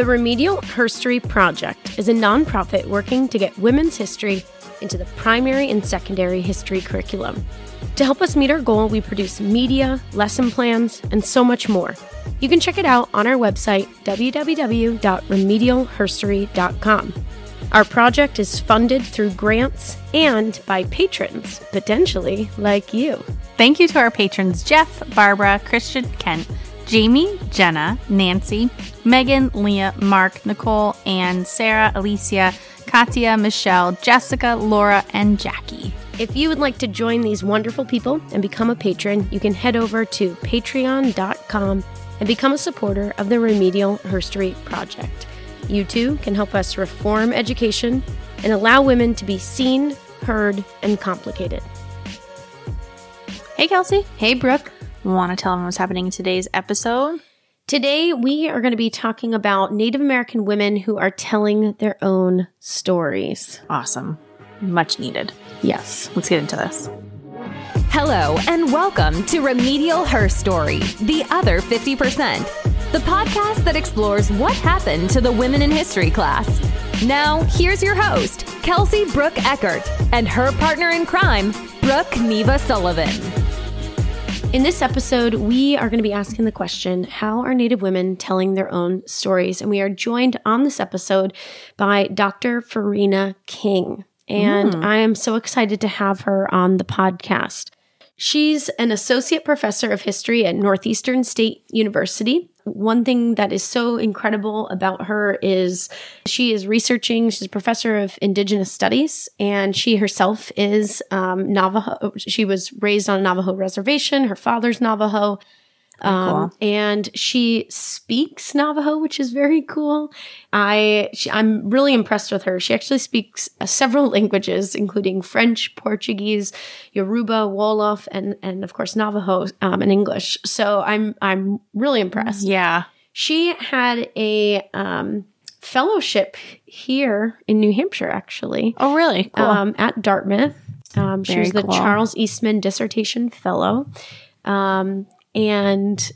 The Remedial Herstory Project is a nonprofit working to get women's history into the primary and secondary history curriculum. To help us meet our goal, we produce media, lesson plans, and so much more. You can check it out on our website, www.remedialherstory.com. Our project is funded through grants and by patrons, potentially like you. Thank you to our patrons Jeff, Barbara, Christian, Kent, Jamie, Jenna, Nancy, Megan, Leah, Mark, Nicole, Anne, Sarah, Alicia, Katia, Michelle, Jessica, Laura, and Jackie. If you would like to join these wonderful people and become a patron, you can head over to patreon.com and become a supporter of the Remedial Herstory Project. You too can help us reform education and allow women to be seen, heard, and complicated. Hey, Kelsie. Hey, Brooke. Want to tell them what's happening in today's episode? Today, we are going to be talking about Native American women who are telling their own stories. Awesome. Much needed. Yes. Let's get into this. Hello, and welcome to Remedial Herstory, the other 50%, the podcast that explores what happened to the women in history class. Now, here's your host, Kelsie Brooke Eckert, and her partner in crime, Brooke Neva Sullivan. In this episode, we are going to be asking the question How are Native women telling their own stories? And we are joined on this episode by Dr. Farina King. And mm. I am so excited to have her on the podcast. She's an associate professor of history at Northeastern State University. One thing that is so incredible about her is she is researching, she's a professor of Indigenous studies, and she herself is um, Navajo. She was raised on a Navajo reservation. Her father's Navajo. Um, and she speaks Navajo, which is very cool. I she, I'm really impressed with her. She actually speaks uh, several languages, including French, Portuguese, Yoruba, Wolof, and and of course Navajo um, and English. So I'm I'm really impressed. Yeah. She had a um, fellowship here in New Hampshire, actually Oh, really? Cool. um, at Dartmouth. Um, she was the cool. Charles Eastman Dissertation Fellow. Um, and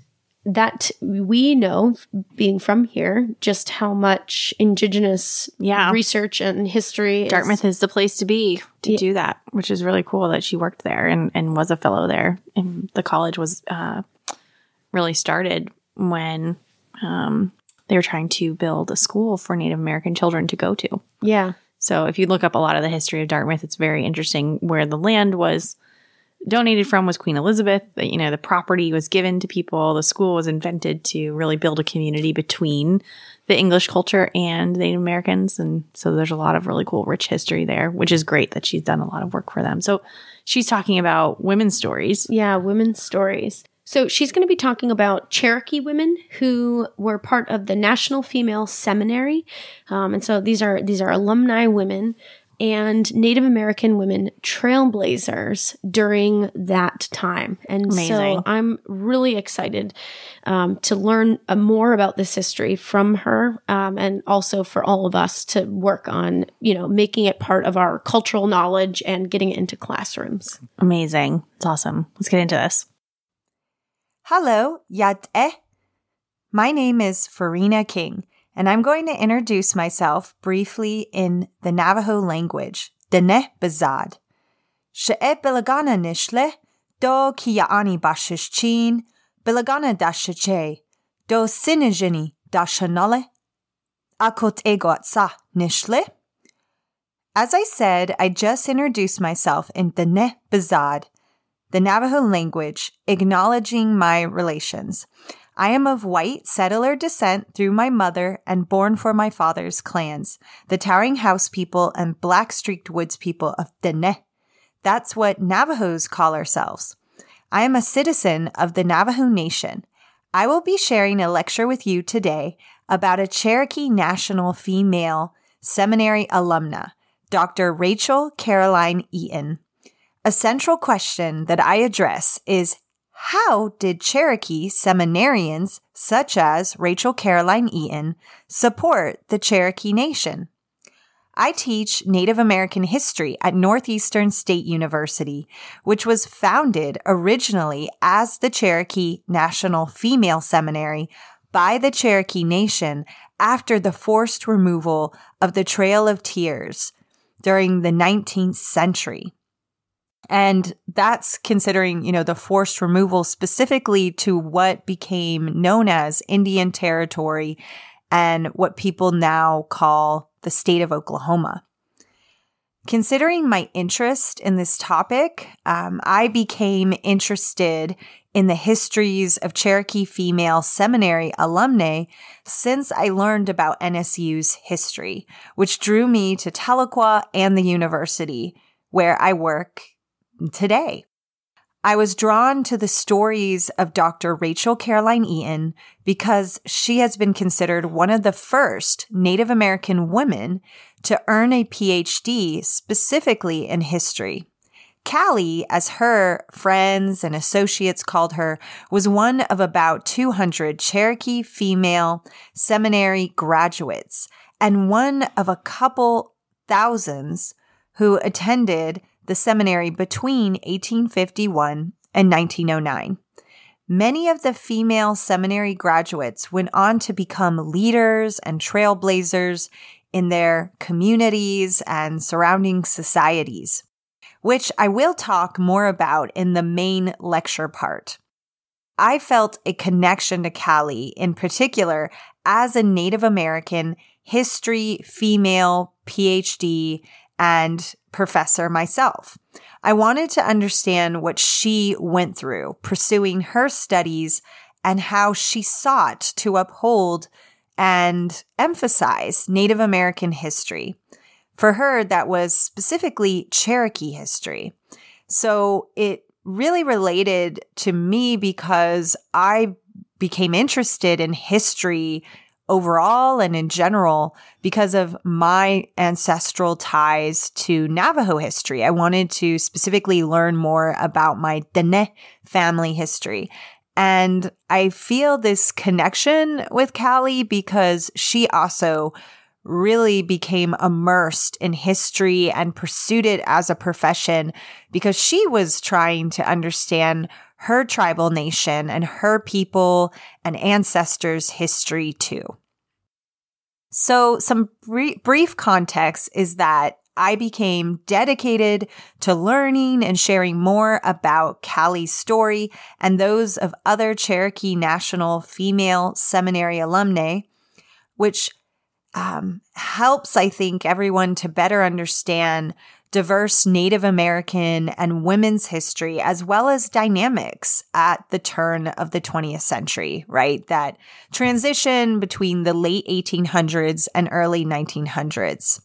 that we know, being from here, just how much Indigenous Yeah. research and history. is- Dartmouth is the place to be to Yeah. do that, which is really cool that she worked there and, and was a fellow there. And the college was uh, really started when um, they were trying to build a school for Native American children to go to. Yeah. So if you look up a lot of the history of Dartmouth, it's very interesting where the land was donated from was Queen Elizabeth. You know the property was given to people. The school was invented to really build a community between the English culture and the Native Americans, and so there's a lot of really cool, rich history there, which is great that she's done a lot of work for them. So she's talking about women's stories. Yeah, women's stories. So she's going to be talking about Cherokee women who were part of the National Female Seminary, um, and so these are these are alumni women and Native American women trailblazers during that time. And so I'm really excited um, to learn uh, more about this history from her, um, and also for all of us to work on, you know, making it part of our cultural knowledge and getting it into classrooms. Amazing. It's awesome. Let's get into this. Hello, Yad'e. My name is Farina King, and I'm going to introduce myself briefly in the Navajo language, Dene Bizaad. She'e bilagana nishle, do kiyaani bashishchin, bilagana dashache, do sinijini dashanale, akot egoatsa nishle. As I said, I just introduced myself in Dene Bizaad, the Navajo language, acknowledging my relations. I am of white settler descent through my mother and born for my father's clans, the Towering House people and Black Streaked Woods people of Dene. That's what Navajos call ourselves. I am a citizen of the Navajo Nation. I will be sharing a lecture with you today about a Cherokee National Female Seminary alumna, Dr. Rachel Caroline Eaton. A central question that I address is how did Cherokee seminarians such as Rachel Caroline Eaton support the Cherokee Nation? I teach Native American history at Northeastern State University, which was founded originally as the Cherokee National Female Seminary by the Cherokee Nation after the forced removal of the Trail of Tears during the 19th century. And that's considering, you know, the forced removal specifically to what became known as Indian Territory and what people now call the state of Oklahoma. Considering my interest in this topic, um, I became interested in the histories of Cherokee female seminary alumnae since I learned about NSU's history, which drew me to Tahlequah and the university where I work today. I was drawn to the stories of Dr. Rachel Caroline Eaton because she has been considered one of the first Native American women to earn a PhD specifically in history. Callie, as her friends and associates called her, was one of about 200 Cherokee female seminary graduates and one of a couple thousands who attended the seminary between 1851 and 1909. Many of the female seminary graduates went on to become leaders and trailblazers in their communities and surrounding societies, which I will talk more about in the main lecture part. I felt a connection to Callie in particular as a Native American history female PhD and professor myself. I wanted to understand what she went through pursuing her studies and how she sought to uphold and emphasize Native American history. For her, that was specifically Cherokee history. So it really related to me because I became interested in history overall and in general because of my ancestral ties to Navajo history. I wanted to specifically learn more about my Dene family history. And I feel this connection with Callie because she also really became immersed in history and pursued it as a profession because she was trying to understand her tribal nation and her people and ancestors' history too. So, some brief, context is that I became dedicated to learning and sharing more about Callie's story and those of other Cherokee National female seminary alumnae, which um, helps, I think, everyone to better understand diverse Native American and women's history, as well as dynamics at the turn of the 20th century, right? That transition between the late 1800s and early 1900s.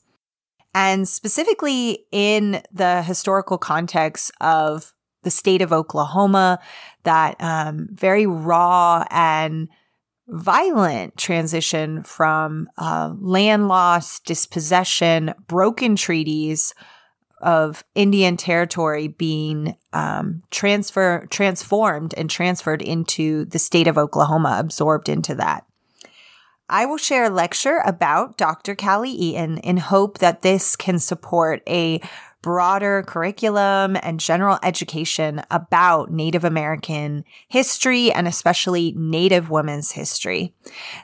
And specifically in the historical context of the state of Oklahoma, that um, very raw and violent transition from uh, land loss, dispossession, broken treaties, of Indian territory being um, transfer transformed and transferred into the state of Oklahoma, absorbed into that. I will share a lecture about Dr. Callie Eaton in hope that this can support a broader curriculum and general education about Native American history and especially Native women's history.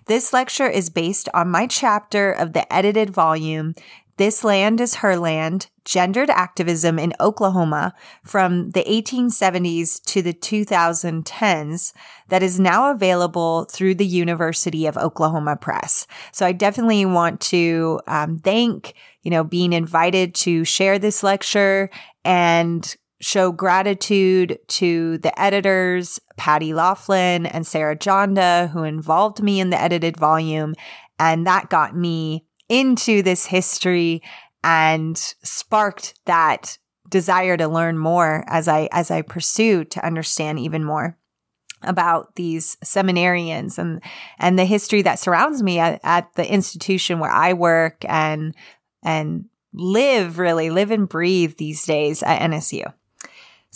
This lecture is based on my chapter of the edited volume, this Land is Her Land, Gendered Activism in Oklahoma from the 1870s to the 2010s that is now available through the University of Oklahoma Press. So I definitely want to um, thank, you know, being invited to share this lecture and show gratitude to the editors, Patty Loughlin and Sarah Janda, who involved me in the edited volume. And that got me into this history and sparked that desire to learn more as I as I pursued to understand even more about these seminarians and and the history that surrounds me at, at the institution where I work and and live really live and breathe these days at NSU.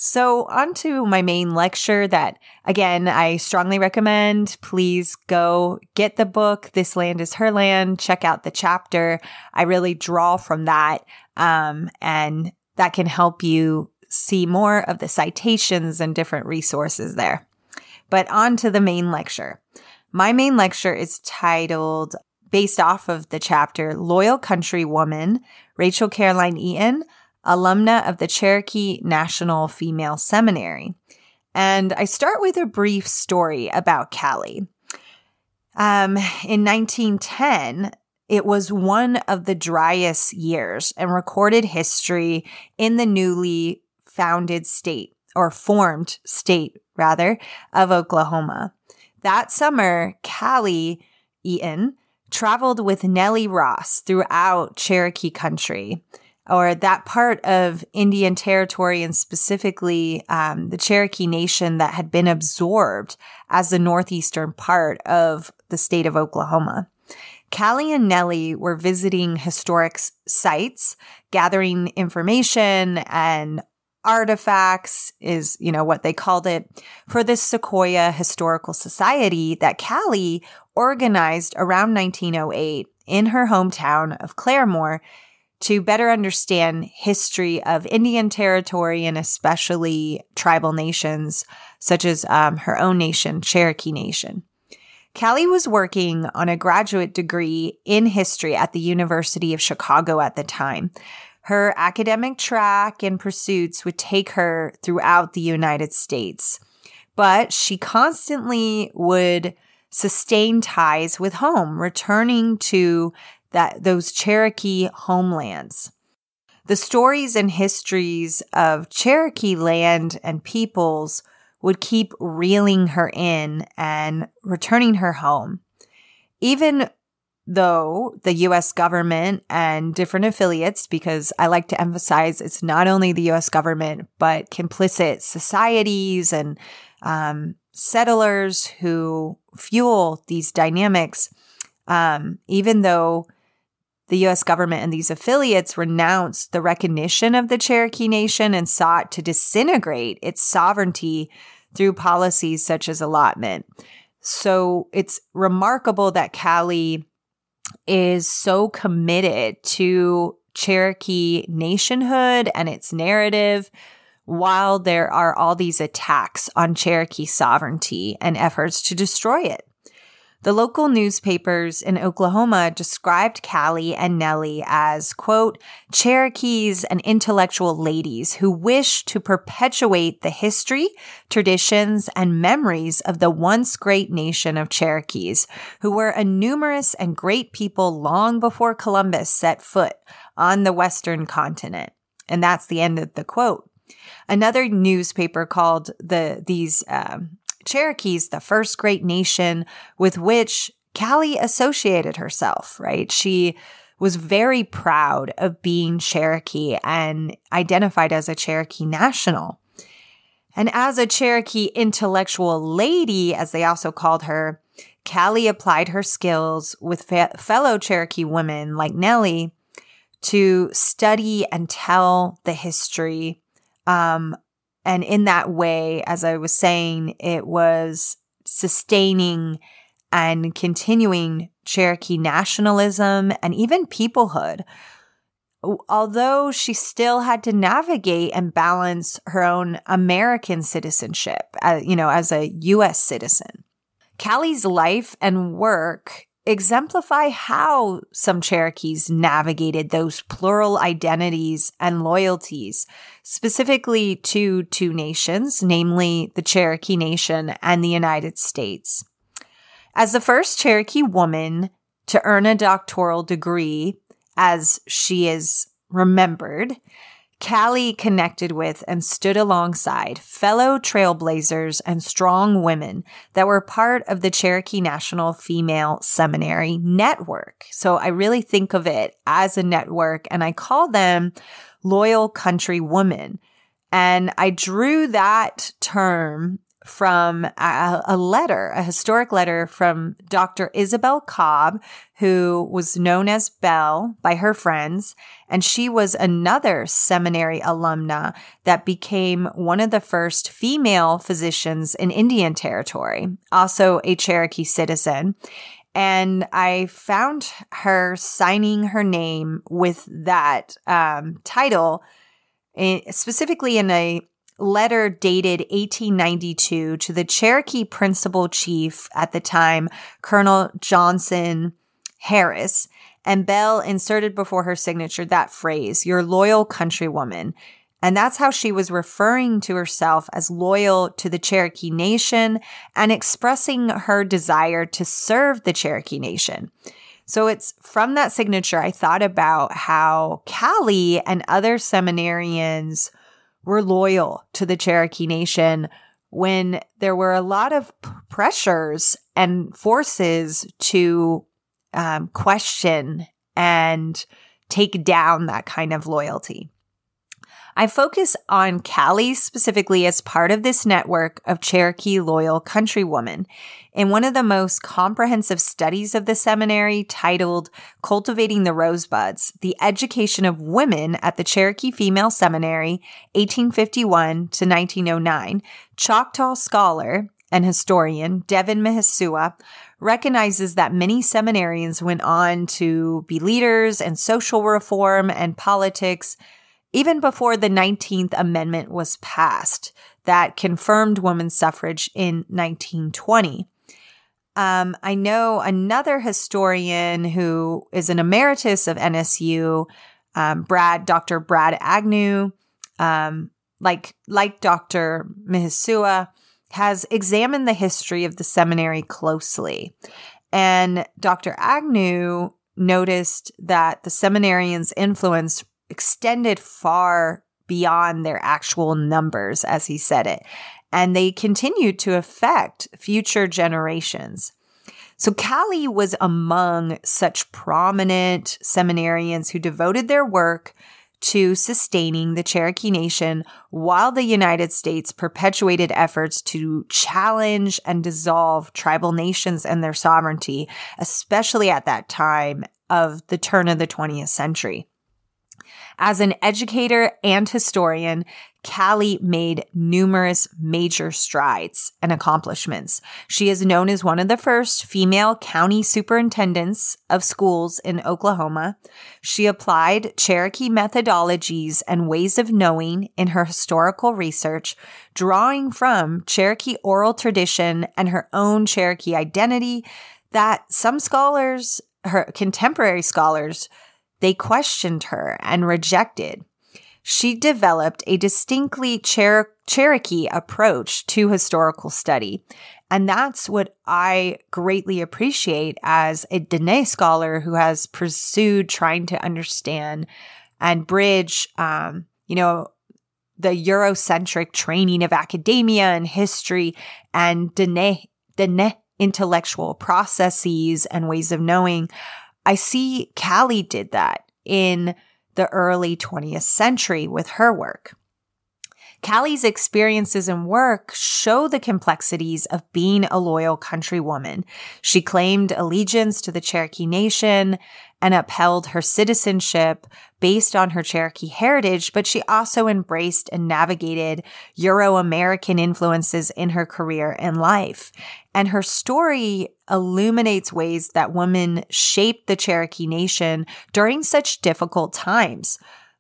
So, on to my main lecture that, again, I strongly recommend. Please go get the book, This Land is Her Land. Check out the chapter. I really draw from that. Um, and that can help you see more of the citations and different resources there. But on to the main lecture. My main lecture is titled based off of the chapter Loyal Country Woman, Rachel Caroline Eaton, alumna of the Cherokee National Female Seminary. And I start with a brief story about Callie. Um, in 1910, it was one of the driest years in recorded history in the newly founded state or formed state rather of Oklahoma. That summer, Callie Eaton traveled with Nellie Ross throughout Cherokee country or that part of Indian territory and specifically um, the Cherokee Nation that had been absorbed as the northeastern part of the state of Oklahoma. Callie and Nellie were visiting historic sites, gathering information and artifacts is, you know, what they called it for this Sequoyah Historical Society that Callie organized around 1908 in her hometown of Claremore to better understand history of Indian territory and especially tribal nations such as um, her own nation, Cherokee Nation. Callie was working on a graduate degree in history at the University of Chicago at the time. Her academic track and pursuits would take her throughout the United States, but she constantly would sustain ties with home, returning to that those Cherokee homelands. The stories and histories of Cherokee land and peoples would keep reeling her in and returning her home. Even though the US government and different affiliates, because I like to emphasize it's not only the US government, but complicit societies and um, settlers who fuel these dynamics, um, even though the US government and these affiliates renounced the recognition of the Cherokee Nation and sought to disintegrate its sovereignty through policies such as allotment. So it's remarkable that Callie is so committed to Cherokee nationhood and its narrative while there are all these attacks on Cherokee sovereignty and efforts to destroy it. The local newspapers in Oklahoma described Callie and Nellie as, quote, Cherokees and intellectual ladies who wish to perpetuate the history, traditions, and memories of the once great nation of Cherokees, who were a numerous and great people long before Columbus set foot on the Western continent. And that's the end of the quote. Another newspaper called the these um, Cherokees, the first great nation with which Callie associated herself, right? She was very proud of being Cherokee and identified as a Cherokee national. And as a Cherokee intellectual lady, as they also called her, Callie applied her skills with fe- fellow Cherokee women like Nellie to study and tell the history um, and in that way, as I was saying, it was sustaining and continuing Cherokee nationalism and even peoplehood. Although she still had to navigate and balance her own American citizenship, uh, you know, as a U.S. citizen. Callie's life and work exemplify how some Cherokees navigated those plural identities and loyalties, specifically to two nations, namely the Cherokee Nation and the United States. As the first Cherokee woman to earn a doctoral degree, as she is remembered, Callie connected with and stood alongside fellow trailblazers and strong women that were part of the Cherokee National Female Seminary Network. So I really think of it as a network and I call them loyal country women. And I drew that term from a, a, letter, a historic letter from Dr. Isabel Cobb, who was known as Belle by her friends. And she was another seminary alumna that became one of the first female physicians in Indian Territory, also a Cherokee citizen. And I found her signing her name with that um, title, eh, specifically in a letter dated 1892 to the Cherokee principal chief at the time, Colonel Johnson Harris, and Belle inserted before her signature that phrase, your loyal countrywoman. And that's how she was referring to herself as loyal to the Cherokee Nation and expressing her desire to serve the Cherokee Nation. So it's from that signature, I thought about how Callie and other seminarians were loyal to the Cherokee Nation when there were a lot of pressures and forces to um, question and take down that kind of loyalty. I focus on Callie specifically as part of this network of Cherokee loyal countrywomen. In one of the most comprehensive studies of the seminary titled Cultivating the Rosebuds, The Education of Women at the Cherokee Female Seminary, 1851 to 1909, Choctaw scholar and historian Devon Mihesuah recognizes that many seminarians went on to be leaders in social reform and politics even before the 19th Amendment was passed that confirmed women's suffrage in 1920. Um, I know another historian who is an emeritus of NSU, um, Brad, Dr. Brad Agnew, um, like like Dr. Mihesuah, has examined the history of the seminary closely. And Dr. Agnew noticed that the seminarians' influence extended far beyond their actual numbers, as he said it. And they continued to affect future generations. So Callie was among such prominent seminarians who devoted their work to sustaining the Cherokee Nation while the United States perpetuated efforts to challenge and dissolve tribal nations and their sovereignty, especially at that time of the turn of the 20th century. As an educator and historian, Callie made numerous major strides and accomplishments. She is known as one of the first female county superintendents of schools in Oklahoma. She applied Cherokee methodologies and ways of knowing in her historical research, drawing from Cherokee oral tradition and her own Cherokee identity that some scholars, her contemporary scholars, they questioned her and rejected. She developed a distinctly Cher- Cherokee approach to historical study. And that's what I greatly appreciate as a Dene scholar who has pursued trying to understand and bridge, um, you know, the Eurocentric training of academia and history and Dene, Dene intellectual processes and ways of knowing I see Callie did that in the early 20th century with her work. Callie's experiences and work show the complexities of being a loyal countrywoman. She claimed allegiance to the Cherokee Nation and upheld her citizenship based on her Cherokee heritage, but she also embraced and navigated Euro American influences in her career and life. And her story illuminates ways that women shaped the Cherokee Nation during such difficult times.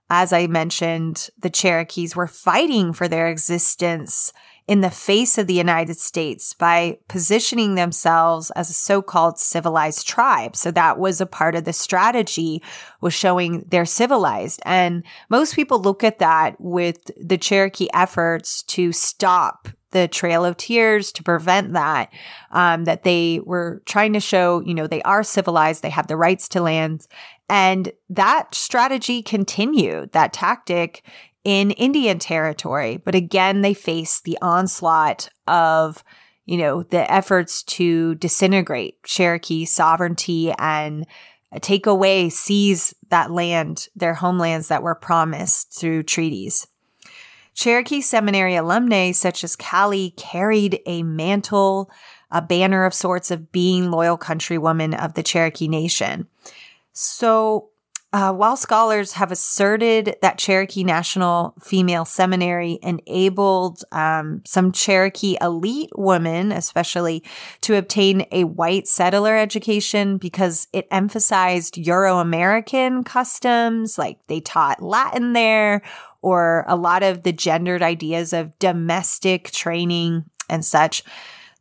As I mentioned, the Cherokees were fighting for their existence in the face of the United States by positioning themselves as a so-called civilized tribe. So that was a part of the strategy was showing they're civilized. And most people look at that with the Cherokee efforts to stop the Trail of Tears to prevent that, um, that they were trying to show, you know, they are civilized, they have the rights to land. And that strategy continued, that tactic in Indian territory. But again, they face the onslaught of, you know, the efforts to disintegrate Cherokee sovereignty and take away, seize that land, their homelands that were promised through treaties. Cherokee Seminary alumni such as Callie carried a mantle, a banner of sorts of being loyal countrywomen of the Cherokee Nation. So uh, while scholars have asserted that Cherokee National Female Seminary enabled um, some Cherokee elite women, especially, to obtain a white settler education because it emphasized Euro American customs, like they taught Latin there, or a lot of the gendered ideas of domestic training and such.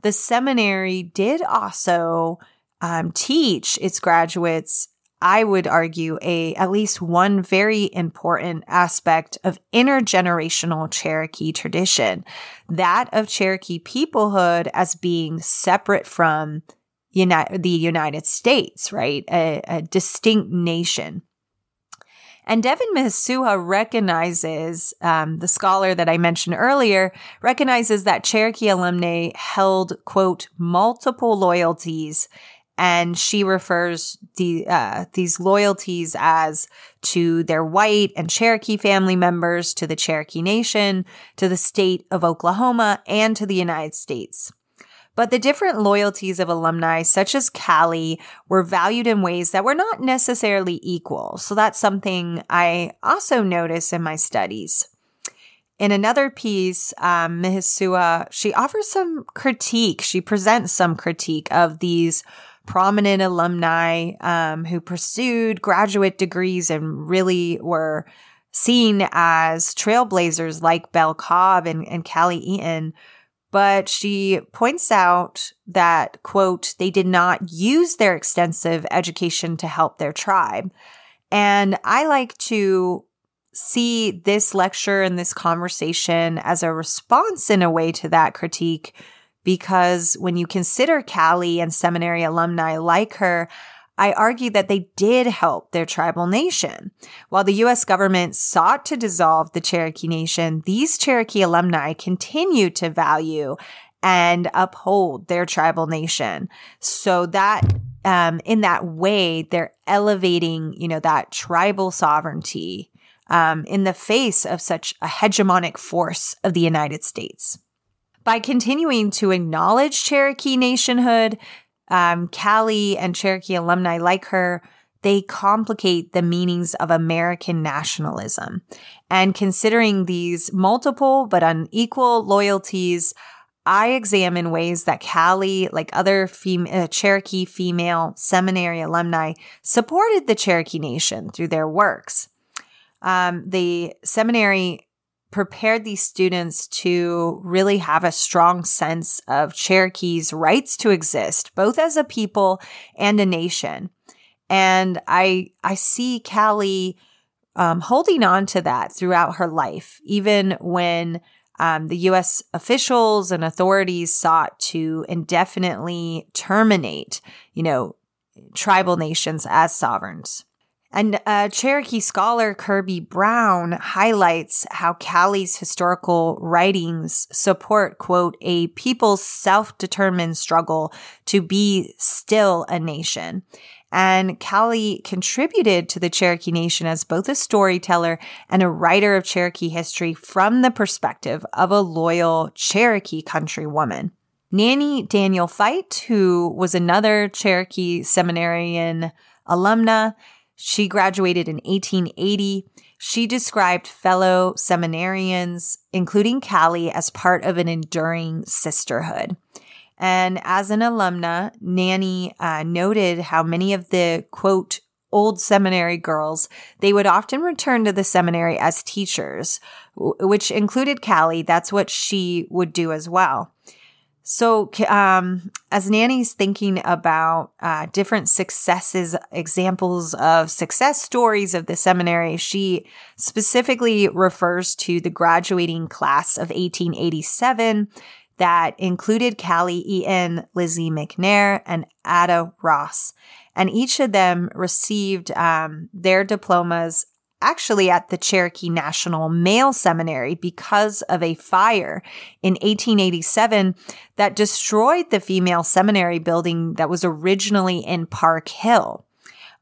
The seminary did also um, teach its graduates I would argue a at least one very important aspect of intergenerational Cherokee tradition, that of Cherokee peoplehood as being separate from the United States, right? A, a distinct nation. And Devon Mihesuah recognizes, um, the scholar that I mentioned earlier, recognizes that Cherokee alumni held, quote, multiple loyalties. And she refers the, uh, these loyalties as to their white and Cherokee family members, to the Cherokee Nation, to the state of Oklahoma, and to the United States. But the different loyalties of alumni, such as Callie, were valued in ways that were not necessarily equal. So that's something I also notice in my studies. In another piece, um, Mihesuah, she offers some critique. She presents some critique of these prominent alumni um, who pursued graduate degrees and really were seen as trailblazers like Belle Cobb and, and Callie Eaton but she points out that, quote, they did not use their extensive education to help their tribe. And I like to see this lecture and this conversation as a response in a way to that critique. Because when you consider Callie and seminary alumni like her, I argue that they did help their tribal nation. While the U.S. government sought to dissolve the Cherokee Nation, these Cherokee alumni continued to value and uphold their tribal nation. So that, um, in that way, they're elevating, you know, that tribal sovereignty, um, in the face of such a hegemonic force of the United States. By continuing to acknowledge Cherokee nationhood, um, Callie and Cherokee alumni like her, they complicate the meanings of American nationalism. And considering these multiple but unequal loyalties, I examine ways that Callie, like other fem- uh, Cherokee female seminary alumni, supported the Cherokee Nation through their works. Um, the seminary prepared these students to really have a strong sense of Cherokee's rights to exist, both as a people and a nation. And I, I see Callie um, holding on to that throughout her life, even when um, the U.S. officials and authorities sought to indefinitely terminate, you know, tribal nations as sovereigns. And uh, Cherokee scholar Kirby Brown highlights how Callie's historical writings support, quote, a people's self-determined struggle to be still a nation. And Callie contributed to the Cherokee Nation as both a storyteller and a writer of Cherokee history from the perspective of a loyal Cherokee countrywoman. Nanny Daniel Fite, who was another Cherokee seminarian alumna, she graduated in 1880. She described fellow seminarians, including Callie, as part of an enduring sisterhood. And as an alumna, Nanny uh, noted how many of the quote, old seminary girls, they would often return to the seminary as teachers, which included Callie. That's what she would do as well. So, um, as Nanny's thinking about uh, different successes, examples of success stories of the seminary, she specifically refers to the graduating class of 1887 that included Callie Eaton, Lizzie McNair, and Ada Ross. And each of them received um, their diplomas actually at the Cherokee National Male Seminary because of a fire in 1887 that destroyed the female seminary building that was originally in Park Hill,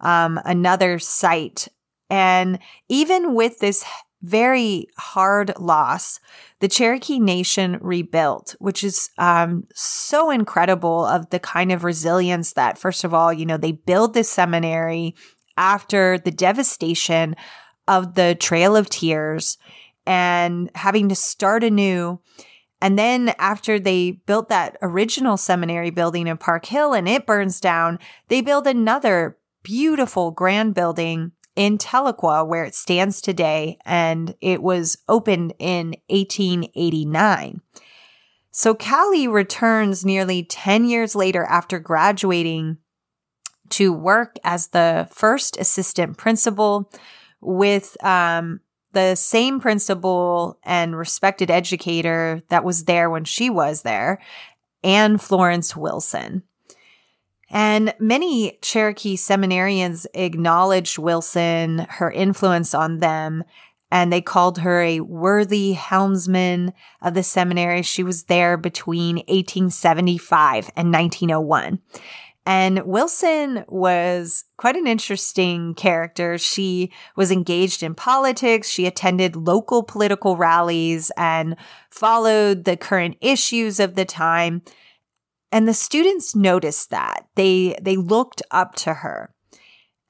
um, another site. And even with this very hard loss, the Cherokee Nation rebuilt, which is um, so incredible of the kind of resilience that, first of all, you know, they build this seminary after the devastation of the Trail of Tears and having to start anew. And then after they built that original seminary building in Park Hill and it burns down, they build another beautiful grand building in Tahlequah where it stands today. And it was opened in 1889. So Callie returns nearly 10 years later after graduating to work as the first assistant principal with um, the same principal and respected educator that was there when she was there, Anne Florence Wilson. And many Cherokee seminarians acknowledged Wilson, her influence on them, and they called her a worthy helmsman of the seminary. She was there between 1875 and 1901. And Wilson was quite an interesting character. She was engaged in politics. She attended local political rallies and followed the current issues of the time. And the students noticed that. They, they looked up to her.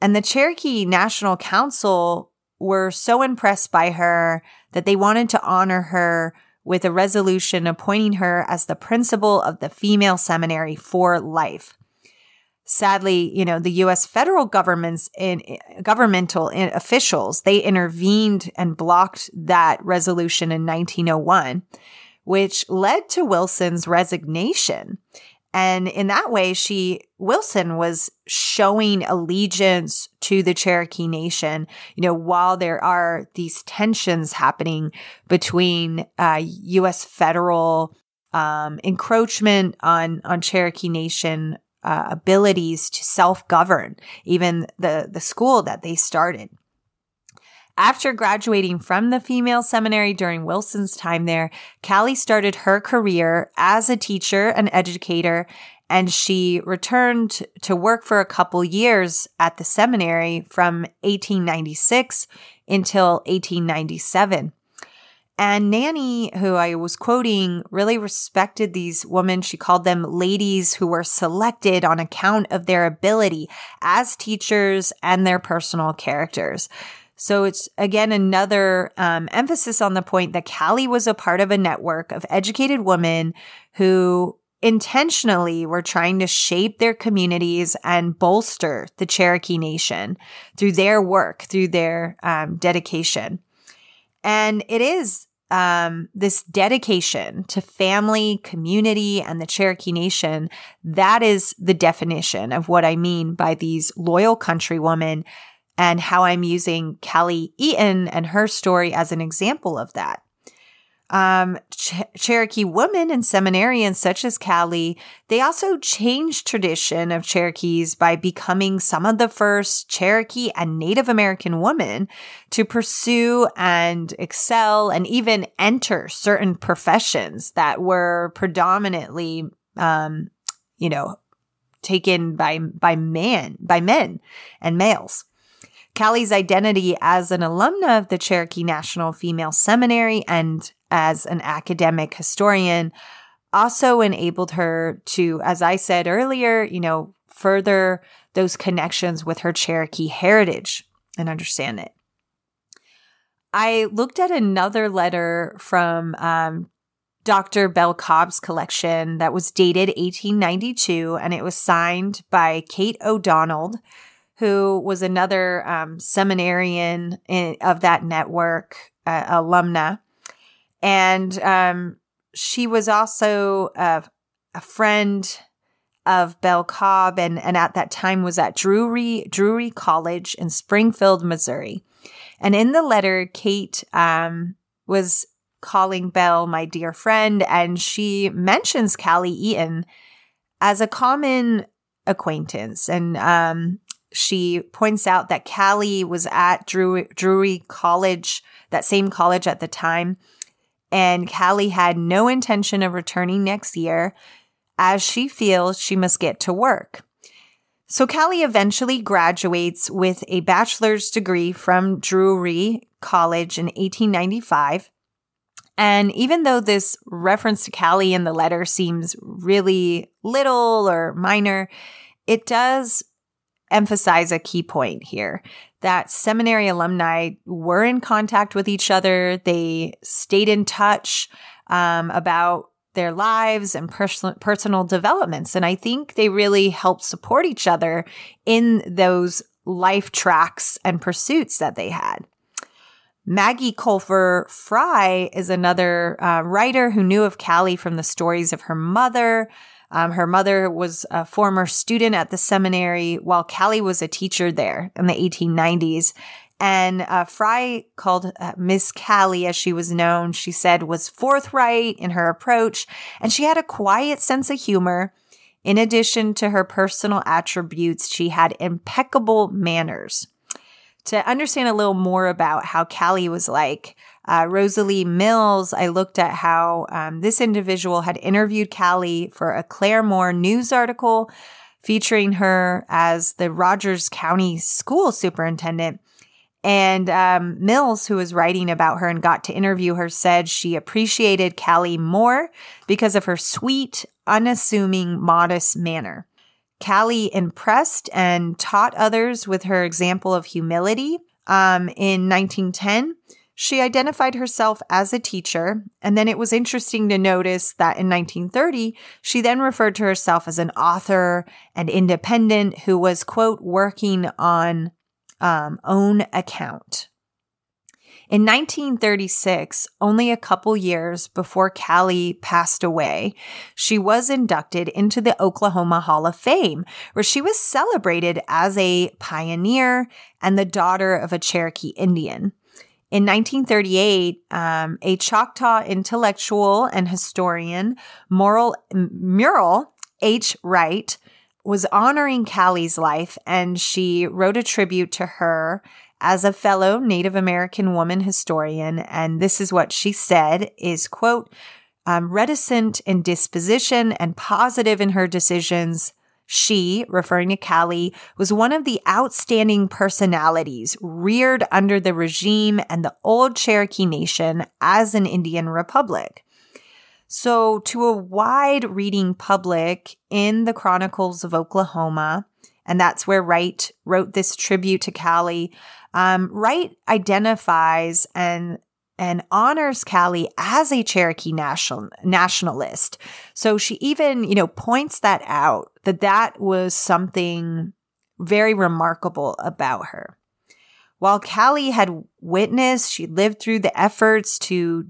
And the Cherokee National Council were so impressed by her that they wanted to honor her with a resolution appointing her as the principal of the female seminary for life sadly, you know, the US federal government's in governmental in, officials, they intervened and blocked that resolution in 1901, which led to Wilson's resignation. And in that way, she, Wilson was showing allegiance to the Cherokee Nation, you know, while there are these tensions happening between uh, U.S. federal um, encroachment on, on Cherokee Nation uh, abilities to self govern, even the, the school that they started. After graduating from the female seminary during Wilson's time there, Callie started her career as a teacher and educator, and she returned to work for a couple years at the seminary from 1896 until 1897. And Nanny, who I was quoting, really respected these women. She called them ladies who were selected on account of their ability as teachers and their personal characters. So it's again another um, emphasis on the point that Callie was a part of a network of educated women who intentionally were trying to shape their communities and bolster the Cherokee Nation through their work, through their um, dedication. And it is um, this dedication to family, community, and the Cherokee Nation. That is the definition of what I mean by these loyal countrywomen and how I'm using Callie Eaton and her story as an example of that um, Ch- Cherokee women and seminarians such as Callie, they also changed tradition of Cherokees by becoming some of the first Cherokee and Native American women to pursue and excel and even enter certain professions that were predominantly, um, you know, taken by by man by men and males. Callie's identity as an alumna of the Cherokee National Female Seminary and as an academic historian also enabled her to, as I said earlier, you know, further those connections with her Cherokee heritage and understand it. I looked at another letter from um, Dr. Belle Cobb's collection that was dated 1892, and it was signed by Kate O'Donnell, who was another um, seminarian in, of that network, uh, alumna. And um, she was also a, a, friend of Belle Cobb and, and at that time was at Drury, Drury College in Springfield, Missouri. And in the letter, Kate um, was calling Belle my dear friend, and she mentions Callie Eaton as a common acquaintance. And um, she points out that Callie was at Drury, Drury College, that same college at the time, and Callie had no intention of returning next year as she feels she must get to work. So Callie eventually graduates with a bachelor's degree from Drury College in 1895. And even though this reference to Callie in the letter seems really little or minor, it does emphasize a key point here that seminary alumni were in contact with each other. They stayed in touch um, about their lives and personal personal developments. And I think they really helped support each other in those life tracks and pursuits that they had. Maggie Culver Fry is another uh, writer who knew of Callie from the stories of her mother, Um, her mother was a former student at the seminary while Callie was a teacher there in the 1890s. And uh, Fry called uh, Miss Callie, as she was known, she said was forthright in her approach, and she had a quiet sense of humor. In addition to her personal attributes, she had impeccable manners. To understand a little more about how Callie was like, uh, Rosalie Mills, I looked at how um, this individual had interviewed Callie for a Claremore news article featuring her as the Rogers County school superintendent. And um, Mills, who was writing about her and got to interview her, said she appreciated Callie more because of her sweet, unassuming, modest manner. Callie impressed and taught others with her example of humility. Um, in 1910, she identified herself as a teacher, and then it was interesting to notice that in 1930, she then referred to herself as an author and independent who was, quote, working on um, own account. In 1936, only a couple years before Callie passed away, she was inducted into the Oklahoma Hall of Fame, where she was celebrated as a pioneer and the daughter of a Cherokee Indian. In 1938, um, a Choctaw intellectual and historian, Moral, Muriel H. Wright, was honoring Callie's life, and she wrote a tribute to her as a fellow Native American woman historian. And this is what she said is, quote, um, reticent in disposition and positive in her decisions, she, referring to Callie, was one of the outstanding personalities reared under the regime and the old Cherokee Nation as an Indian republic. So, to a wide reading public in the Chronicles of Oklahoma, and that's where Wright wrote this tribute to Callie, um, Wright identifies and and honors Callie as a Cherokee national nationalist. So she even, you know, points that out that that was something very remarkable about her. While Callie had witnessed, she lived through the efforts to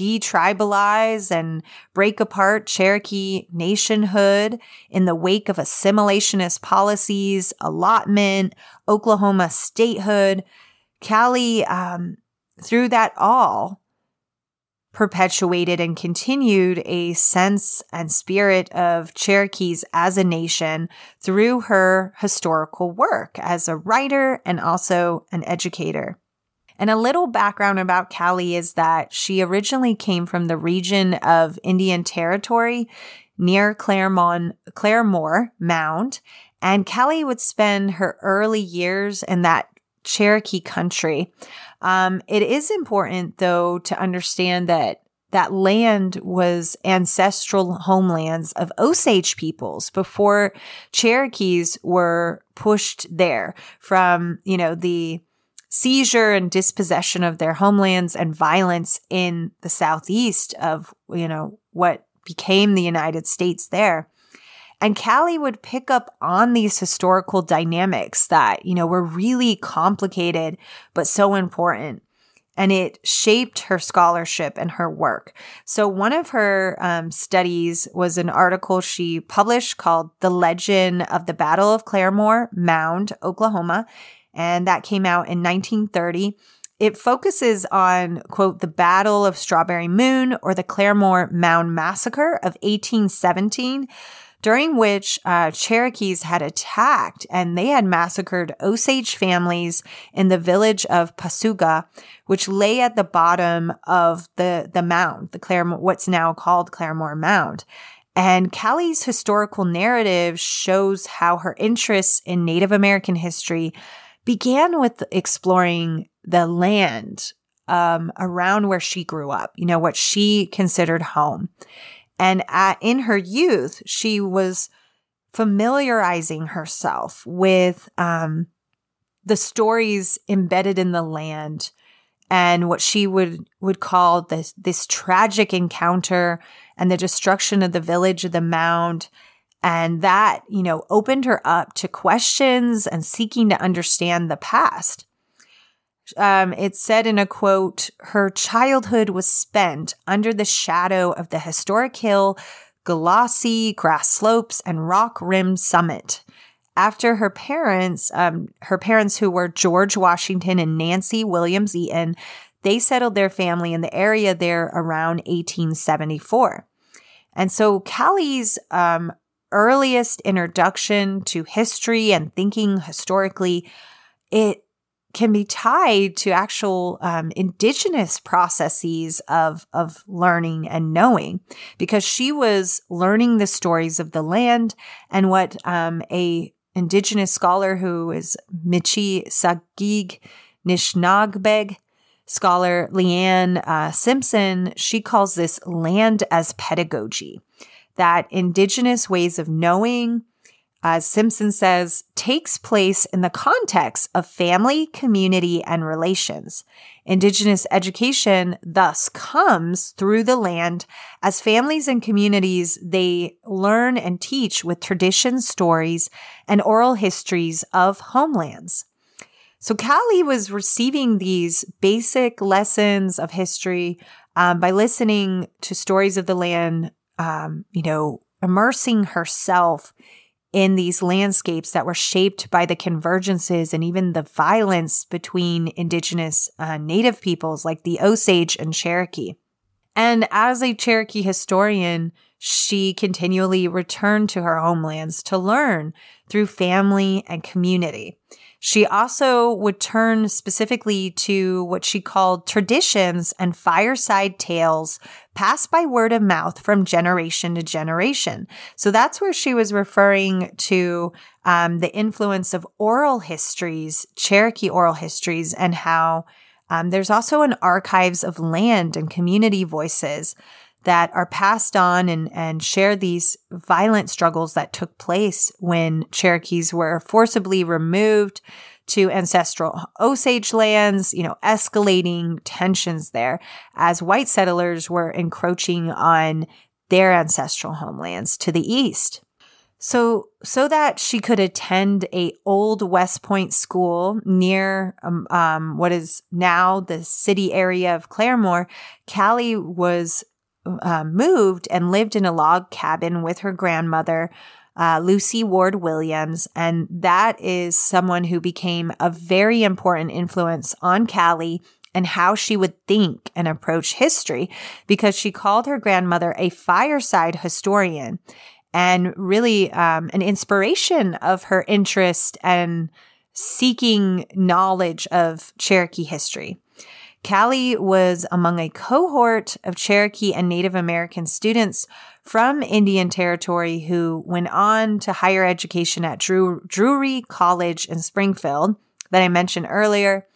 detribalize and break apart Cherokee nationhood in the wake of assimilationist policies, allotment, Oklahoma statehood. Callie um, through that all, perpetuated and continued a sense and spirit of Cherokees as a nation through her historical work as a writer and also an educator. And a little background about Callie is that she originally came from the region of Indian Territory near Claremont, Claremore Mound. And Callie would spend her early years in that Cherokee country. Um, it is important, though, to understand that that land was ancestral homelands of Osage peoples before Cherokees were pushed there from, you know, the seizure and dispossession of their homelands and violence in the southeast of, you know, what became the United States there. And Callie would pick up on these historical dynamics that, you know, were really complicated, but so important. And it shaped her scholarship and her work. So, one of her um, studies was an article she published called The Legend of the Battle of Claremore Mound, Oklahoma. And that came out in 1930 it focuses on, quote, the Battle of Strawberry Moon or the Claremore Mound Massacre of 1817, during which uh, Cherokees had attacked and they had massacred Osage families in the village of Pasuga, which lay at the bottom of the, the mound, the Claremore, what's now called Claremore Mound. And Callie's historical narrative shows how her interests in Native American history began with exploring the land um, around where she grew up, you know, what she considered home. And at, in her youth, she was familiarizing herself with um, the stories embedded in the land and what she would would call this this tragic encounter and the destruction of the village of the mound and that you know opened her up to questions and seeking to understand the past um, it said in a quote, her childhood was spent under the shadow of the historic hill glossy grass slopes and rock rimmed summit. After her parents, um, her parents who were George Washington and Nancy Williams Eaton, they settled their family in the area there around 1874. And so Callie's um, earliest introduction to history and thinking historically, it can be tied to actual um, indigenous processes of of learning and knowing because she was learning the stories of the land and what um, a indigenous scholar who is Michi Saagiig Nishnaabeg scholar Leanne uh, Simpson she calls this land as pedagogy that indigenous ways of knowing as Simpson says, takes place in the context of family, community, and relations. Indigenous education thus comes through the land as families and communities, they learn and teach with traditions, stories, and oral histories of homelands. So Callie was receiving these basic lessons of history um, by listening to stories of the land, um, you know, immersing herself in these landscapes that were shaped by the convergences and even the violence between indigenous uh, native peoples like the Osage and Cherokee. And as a Cherokee historian, she continually returned to her homelands to learn through family and community. She also would turn specifically to what she called traditions and fireside tales passed by word of mouth from generation to generation. So that's where she was referring to um, the influence of oral histories, Cherokee oral histories, and how um, there's also an archives of land and community voices that are passed on and, and share these violent struggles that took place when Cherokees were forcibly removed to ancestral Osage lands, you know, escalating tensions there as white settlers were encroaching on their ancestral homelands to the east. So, so that she could attend a old West Point school near um, um, what is now the city area of Claremore, Callie was uh, moved and lived in a log cabin with her grandmother, uh, Lucy Ward Williams. And that is someone who became a very important influence on Callie and how she would think and approach history because she called her grandmother a fireside historian and really um, an inspiration of her interest and seeking knowledge of Cherokee history. Callie was among a cohort of Cherokee and Native American students from Indian Territory who went on to higher education at Drew- Drury College in Springfield that I mentioned earlier.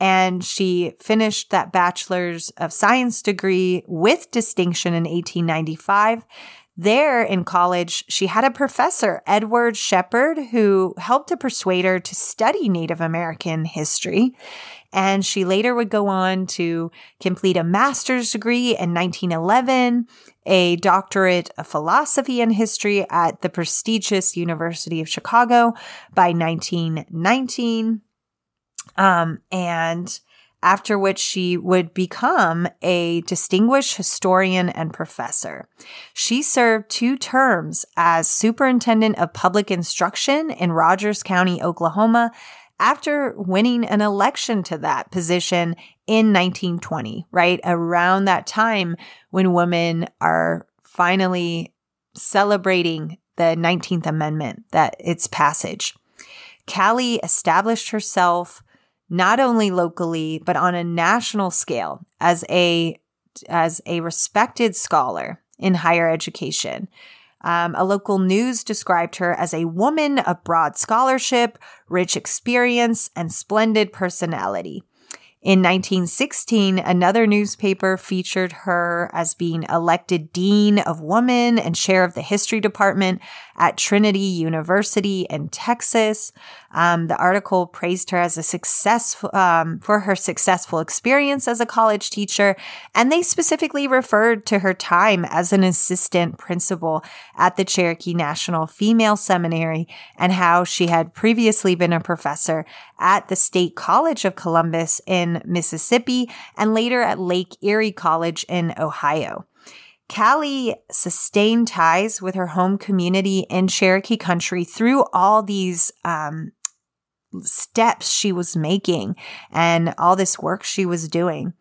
And she finished that bachelor's of science degree with distinction in 1895. There in college, she had a professor, Edward Shepard, who helped to persuade her to study Native American history. And she later would go on to complete a master's degree in 1911, a doctorate of philosophy and history at the prestigious University of Chicago by 1919. Um, and after which she would become a distinguished historian and professor. She served two terms as superintendent of public instruction in Rogers County, Oklahoma, after winning an election to that position in 1920, right? Around that time when women are finally celebrating the 19th Amendment, that its passage. Callie established herself not only locally, but on a national scale as a, as a respected scholar in higher education. Um, a local news described her as a woman of broad scholarship, rich experience, and splendid personality. In 1916, another newspaper featured her as being elected Dean of Women and chair of the History Department at Trinity University in Texas. Um, the article praised her as a successful um, for her successful experience as a college teacher, and they specifically referred to her time as an assistant principal at the Cherokee National Female Seminary and how she had previously been a professor at the State College of Columbus in Mississippi and later at Lake Erie College in Ohio. Callie sustained ties with her home community in Cherokee country through all these um, steps she was making and all this work she was doing.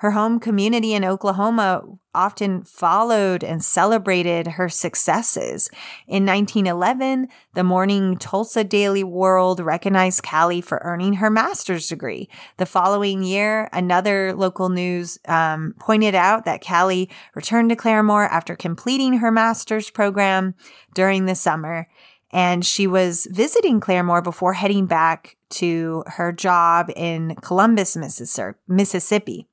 Her home community in Oklahoma often followed and celebrated her successes. In 1911, the Morning Tulsa Daily World recognized Callie for earning her master's degree. The following year, another local news um, pointed out that Callie returned to Claremore after completing her master's program during the summer. And she was visiting Claremore before heading back to her job in Columbus, Mississippi.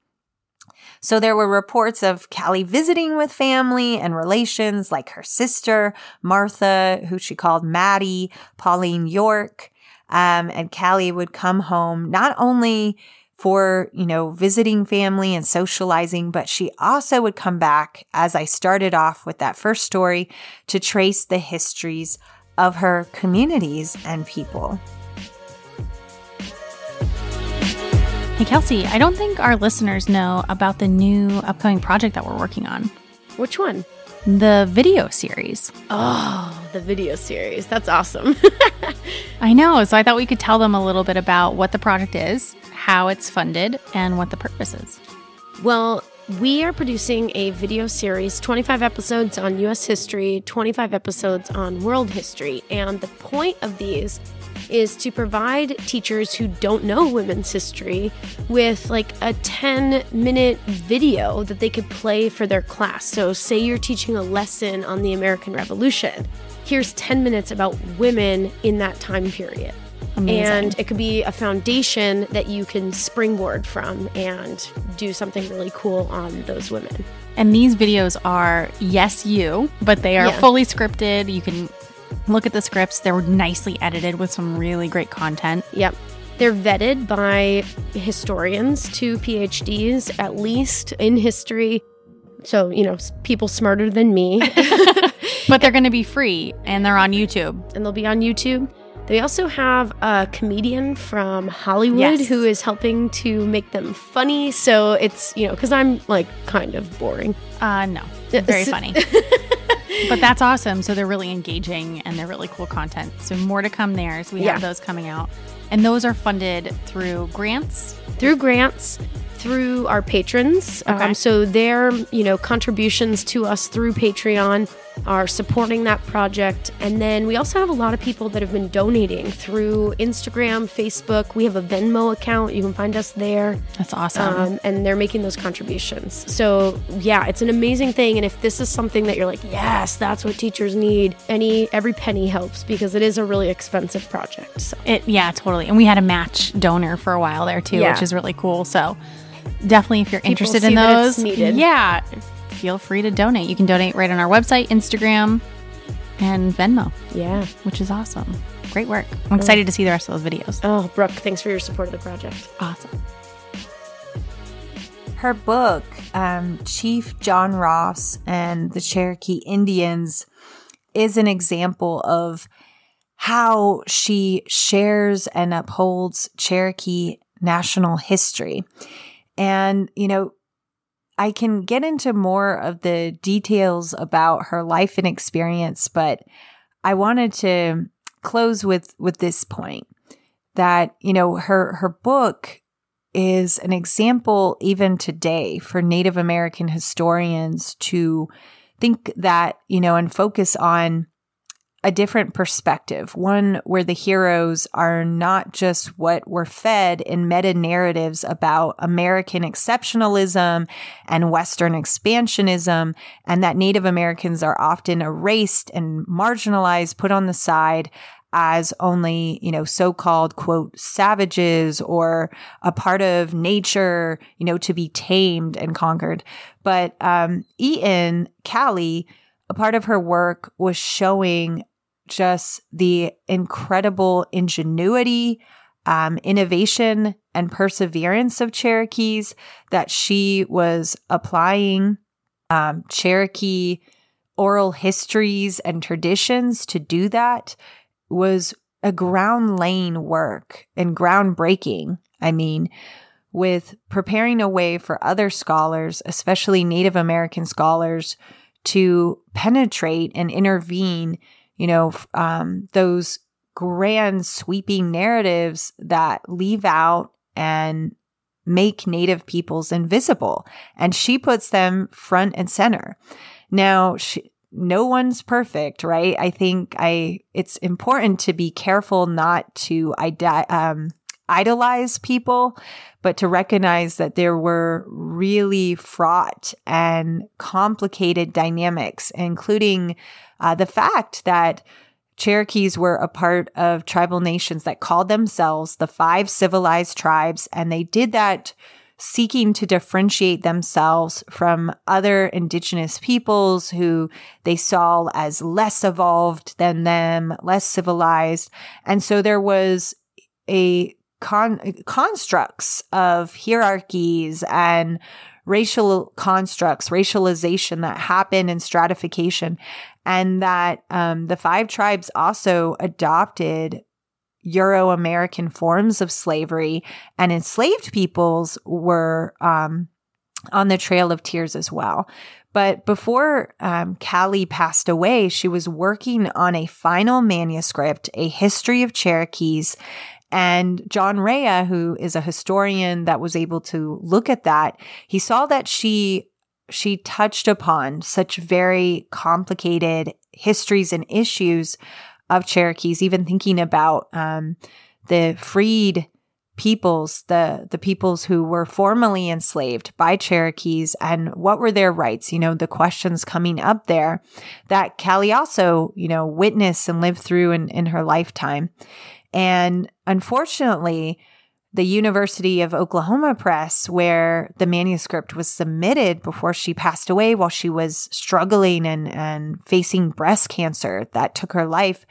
So there were reports of Callie visiting with family and relations like her sister, Martha, who she called Maddie, Pauline York. Um, and Callie would come home not only for, you know, visiting family and socializing, but she also would come back, as I started off with that first story, to trace the histories of her communities and people. Hey, Kelsie, I don't think our listeners know about the new upcoming project that we're working on. Which one? The video series. Oh, the video series. That's awesome. I know. So I thought we could tell them a little bit about what the project is, how it's funded, and what the purpose is. Well, we are producing a video series 25 episodes on US history, 25 episodes on world history. And the point of these is to provide teachers who don't know women's history with like a 10 minute video that they could play for their class. So, say you're teaching a lesson on the American Revolution. Here's 10 minutes about women in that time period. Amazing. And it could be a foundation that you can springboard from and do something really cool on those women. And these videos are, yes, you, but they are yeah. fully scripted. You can Look at the scripts. They're nicely edited with some really great content. Yep. They're vetted by historians to PhDs, at least in history. So, you know, people smarter than me. but they're going to be free and they're on YouTube. And they'll be on YouTube. They also have a comedian from Hollywood yes. who is helping to make them funny. So it's, you know, because I'm like kind of boring. Uh, no, very funny. but that's awesome. So they're really engaging and they're really cool content. So more to come there. So we yeah. have those coming out. And those are funded through grants? Through grants through our patrons. Okay. Um, so their, you know, contributions to us through Patreon are supporting that project. And then we also have a lot of people that have been donating through Instagram, Facebook. We have a Venmo account. You can find us there. That's awesome. Um, and they're making those contributions. So yeah, it's an amazing thing. And if this is something that you're like, yes, that's what teachers need, any every penny helps because it is a really expensive project. So it yeah, totally. And we had a match donor for a while there too, yeah. which is really cool. So definitely if you're People interested in those, yeah, feel free to donate. You can donate right on our website, Instagram, and Venmo. Yeah, which is awesome. Great work. I'm excited to see the rest of those videos. Oh, Brooke, thanks for your support of the project. Awesome. Her book, um, Chief John Ross and the Cherokee Indians, is an example of how she shares and upholds Cherokee national history. And, you know, I can get into more of the details about her life and experience, but I wanted to close with with this point that, you know, her her book is an example even today for Native American historians to think that, you know, and focus on a different perspective, one where the heroes are not just what we're fed in meta narratives about American exceptionalism and Western expansionism, and that Native Americans are often erased and marginalized, put on the side as only, you know, so-called quote savages or a part of nature, you know, to be tamed and conquered. But um Eaton Callie a part of her work was showing just the incredible ingenuity, um, innovation, and perseverance of Cherokees that she was applying um, Cherokee oral histories and traditions to do that was a ground laying work and groundbreaking. I mean, with preparing a way for other scholars, especially Native American scholars, to penetrate and intervene, you know, um, those grand sweeping narratives that leave out and make Native peoples invisible. And she puts them front and center. Now, she, no one's perfect, right? I think I it's important to be careful not to um, idolize people, but to recognize that there were really fraught and complicated dynamics, including uh, the fact that Cherokees were a part of tribal nations that called themselves the five civilized tribes, and they did that seeking to differentiate themselves from other indigenous peoples who they saw as less evolved than them, less civilized. And so there was a con- constructs of hierarchies and racial constructs, racialization that happened in stratification, and that um, the five tribes also adopted Euro American forms of slavery, and enslaved peoples were um, on the Trail of Tears as well. But before um, Callie passed away, she was working on a final manuscript, a history of Cherokees. And John Rea, who is a historian that was able to look at that, he saw that she she touched upon such very complicated histories and issues of Cherokees, even thinking about um, the freed peoples, the the peoples who were formerly enslaved by Cherokees and what were their rights, you know, the questions coming up there that Callie also, you know, witnessed and lived through in, in her lifetime. And unfortunately, the University of Oklahoma Press, where the manuscript was submitted before she passed away while she was struggling and, and facing breast cancer that took her life,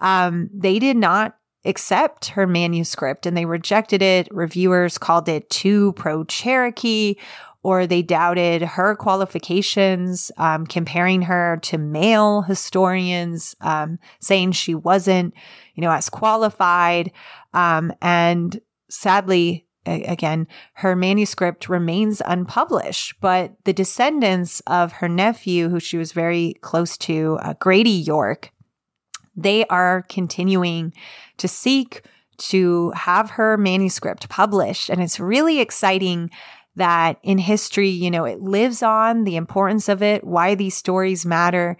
um, they did not accept her manuscript and they rejected it. Reviewers called it too pro Cherokee or they doubted her qualifications, um, comparing her to male historians, um, saying she wasn't, you know, as qualified. Um, and sadly, again, her manuscript remains unpublished, but the descendants of her nephew, who she was very close to, uh, Grady York, they are continuing to seek to have her manuscript published. And it's really exciting that in history, you know, it lives on the importance of it, why these stories matter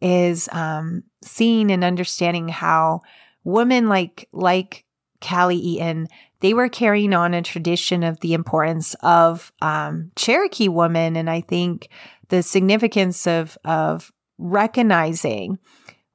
is um, seeing and understanding how women like like Callie Eaton they were carrying on a tradition of the importance of um, Cherokee women, and I think the significance of of recognizing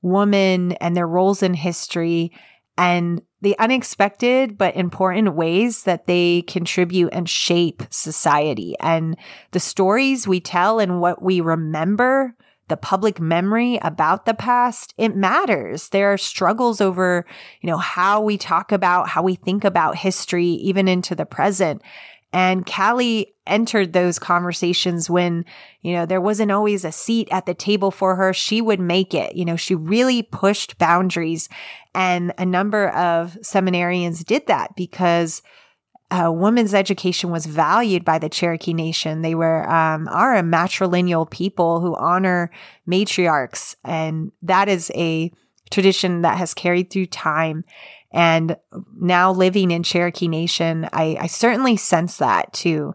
women and their roles in history and the unexpected but important ways that they contribute and shape society. And the stories we tell and what we remember the public memory about the past, it matters. There are struggles over, you know, how we talk about, how we think about history, even into the present. And Callie entered those conversations when, you know, there wasn't always a seat at the table for her. She would make it. You know, she really pushed boundaries. And a number of seminarians did that because uh, women's education was valued by the Cherokee Nation. They were um, are a matrilineal people who honor matriarchs, and that is a tradition that has carried through time. And now living in Cherokee Nation, I, I certainly sense that too.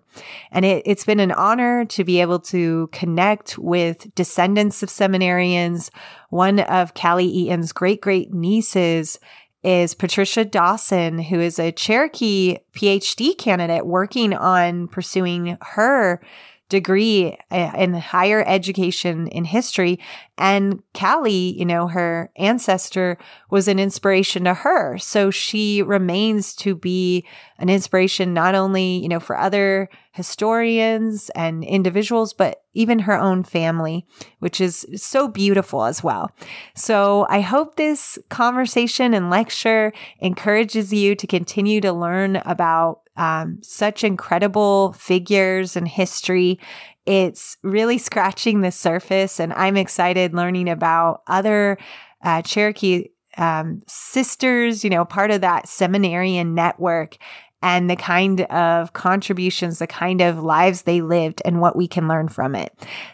And it, it's been an honor to be able to connect with descendants of seminarians. One of Callie Eaton's great great nieces is Patricia Dawson, who is a Cherokee PhD candidate working on pursuing her degree uh, in higher education in history. And Callie, you know, her ancestor was an inspiration to her. So she remains to be an inspiration not only, you know, for other historians and individuals, but even her own family, which is so beautiful as well. So I hope this conversation and lecture encourages you to continue to learn about um, such incredible figures and history. It's really scratching the surface, and I'm excited learning about other uh, Cherokee um, sisters, you know, part of that seminarian network. And the kind of contributions, the kind of lives they lived, and what we can learn from it.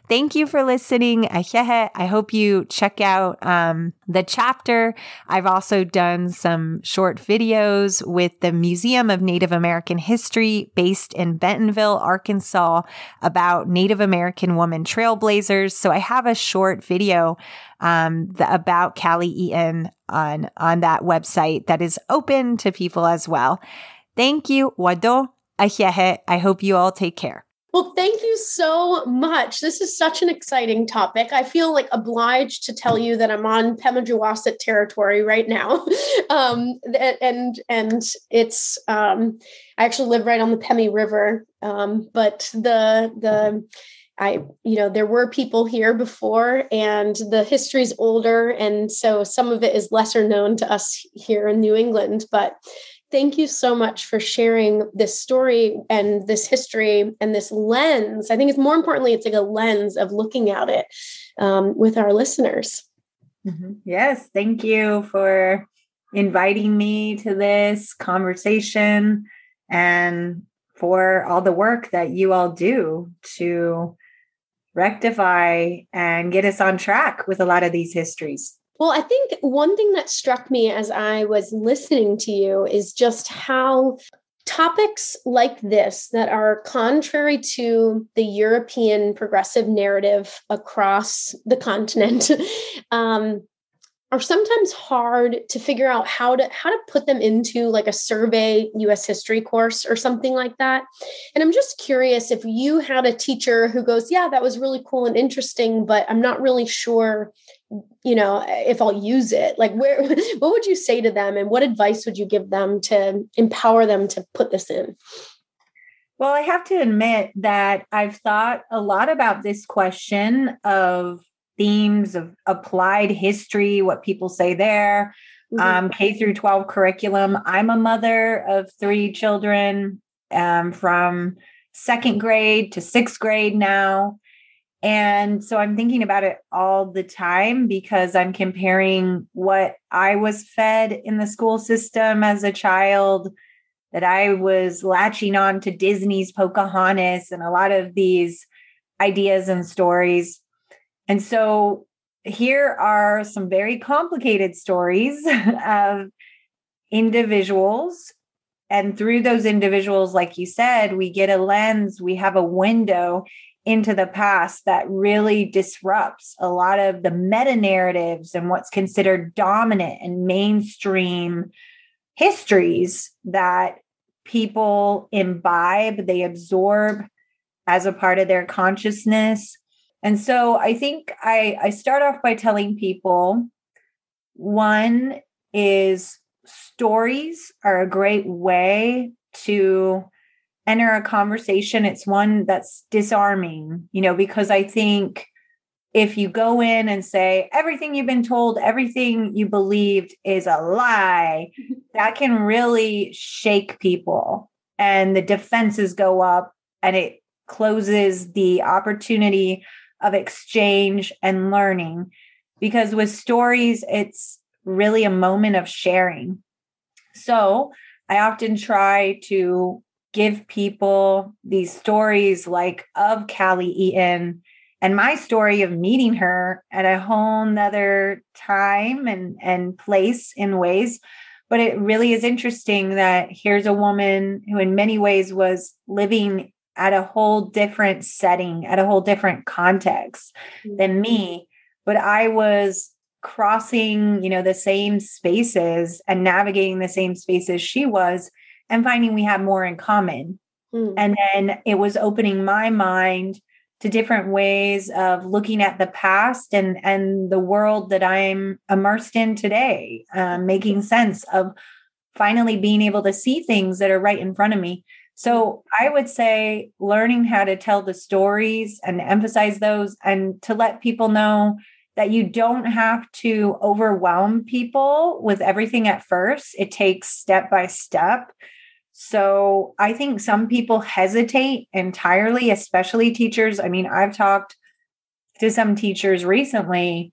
Thank you for listening. I hope you check out um, the chapter. I've also done some short videos with the Museum of Native American History based in Bentonville, Arkansas, about Native American woman trailblazers. So I have a short video um, the, about Callie Eaton on on that website that is open to people as well. Thank you, Wado. I hope you all take care. Well, thank you so much. This is such an exciting topic. I feel like obliged to tell you that I'm on Pemigewasset territory right now, um, and and it's um, I actually live right on the Pemi River. Um, but the the I, you know, there were people here before, and the history's older, and so some of it is lesser known to us here in New England. But thank you so much for sharing this story and this history and this lens. I think it's more importantly, it's like a lens of looking at it um, with our listeners. Mm-hmm. Yes, thank you for inviting me to this conversation and for all the work that you all do to rectify and get us on track with a lot of these histories. Well, I think one thing that struck me as I was listening to you is just how topics like this that are contrary to the European progressive narrative across the continent um, are sometimes hard to figure out how to how to put them into like a survey US history course or something like that. And I'm just curious if you had a teacher who goes, "Yeah, that was really cool and interesting, but I'm not really sure, you know, if I'll use it." Like where what would you say to them and what advice would you give them to empower them to put this in? Well, I have to admit that I've thought a lot about this question of themes of applied history, what people say there, mm-hmm. um, K through 12 curriculum. I'm a mother of three children um, from second grade to sixth grade now. And so I'm thinking about it all the time because I'm comparing what I was fed in the school system as a child, that I was latching on to Disney's Pocahontas and a lot of these ideas and stories and so here are some very complicated stories of individuals. And through those individuals, like you said, we get a lens, we have a window into the past that really disrupts a lot of the meta narratives and what's considered dominant and mainstream histories that people imbibe, they absorb as a part of their consciousness. And so I think I, I start off by telling people one is stories are a great way to enter a conversation. It's one that's disarming, you know, because I think if you go in and say everything you've been told, everything you believed is a lie, that can really shake people and the defenses go up and it closes the opportunity of exchange and learning because with stories it's really a moment of sharing. So i often try to give people these stories like of callie eaton and my story of meeting her at a whole nother time and and place in ways. But it really is interesting that here's a woman who in many ways was living at a whole different setting, at a whole different context mm-hmm. than me. But I was crossing, you know, the same spaces and navigating the same spaces she was and finding we have more in common. Mm. And then it was opening my mind to different ways of looking at the past and and the world that I'm immersed in today, um, making sense of finally being able to see things that are right in front of me. So I would say learning how to tell the stories and emphasize those and to let people know that you don't have to overwhelm people with everything at first. It takes step by step. So I think some people hesitate entirely, especially teachers. I mean, I've talked to some teachers recently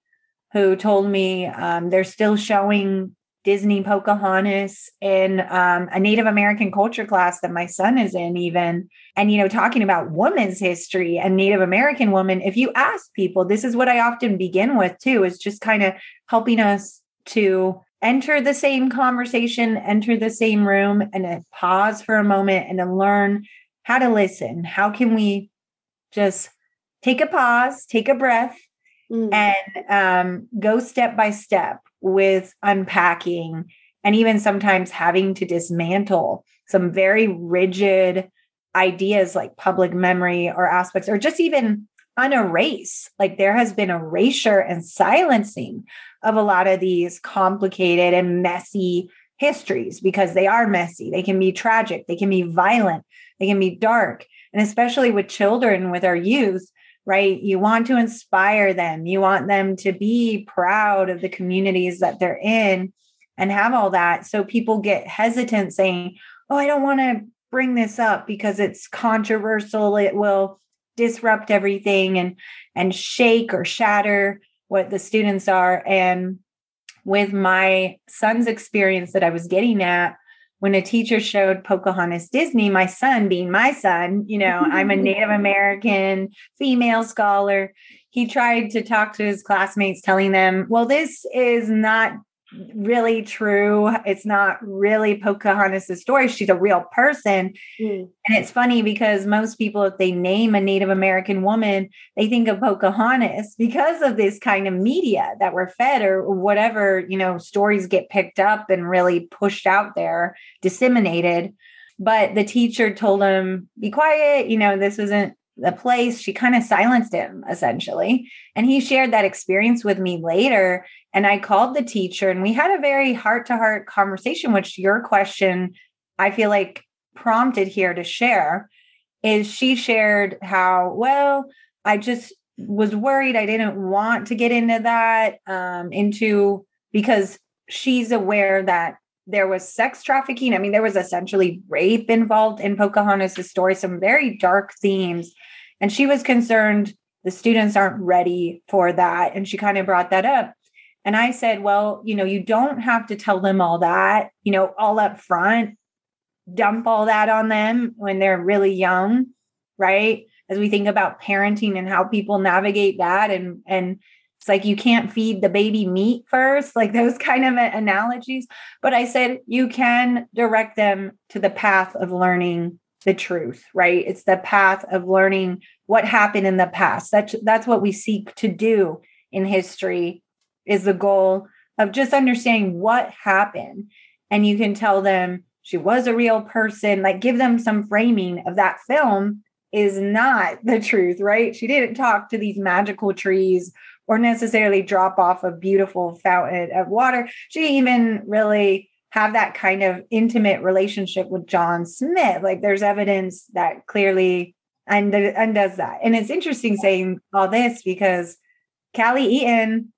who told me um, they're still showing Disney Pocahontas in um, a Native American culture class that my son is in, even. And, you know, talking about women's history and Native American women, if you ask people, this is what I often begin with too, is just kind of helping us to enter the same conversation, enter the same room, and pause for a moment and to learn how to listen. How can we just take a pause, take a breath, mm. and um, go step by step with unpacking and even sometimes having to dismantle some very rigid ideas like public memory or aspects or just even unerase like there has been erasure and silencing of a lot of these complicated and messy histories because they are messy. They can be tragic. They can be violent. They can be dark. And especially with children with our youth right? You want to inspire them. You want them to be proud of the communities that they're in and have all that. So people get hesitant saying, Oh, I don't want to bring this up because it's controversial. It will disrupt everything and and shake or shatter what the students are. And with my son's experience that I was getting at, when a teacher showed Pocahontas Disney, my son being my son, you know, I'm a Native American female scholar. He tried to talk to his classmates, telling them, well, this is not really true. It's not really Pocahontas' story. She's a real person. Mm. And it's funny because most people, if they name a Native American woman, they think of Pocahontas because of this kind of media that we're fed or whatever, you know, stories get picked up and really pushed out there, disseminated. But the teacher told him, be quiet, you know, this isn't the place. She kind of silenced him essentially. And he shared that experience with me later. And I called the teacher and we had a very heart to heart conversation, which your question, I feel like prompted here to share. Is she shared how, well, I just was worried. I didn't want to get into that, um, into because she's aware that there was sex trafficking. I mean, there was essentially rape involved in Pocahontas' story, some very dark themes. And she was concerned the students aren't ready for that. And she kind of brought that up. And I said, well, you know, you don't have to tell them all that, you know, all up front, dump all that on them when they're really young, right? As we think about parenting and how people navigate that and and it's like you can't feed the baby meat first, like those kind of analogies. But I said you can direct them to the path of learning the truth, right? It's the path of learning what happened in the past. That's that's what we seek to do in history is the goal of just understanding what happened. And you can tell them she was a real person, like give them some framing of that film is not the truth, right? She didn't talk to these magical trees or necessarily drop off a beautiful fountain of water. She even really have that kind of intimate relationship with John Smith. Like there's evidence that clearly and undoes that. And it's interesting saying all this because Callie Eaton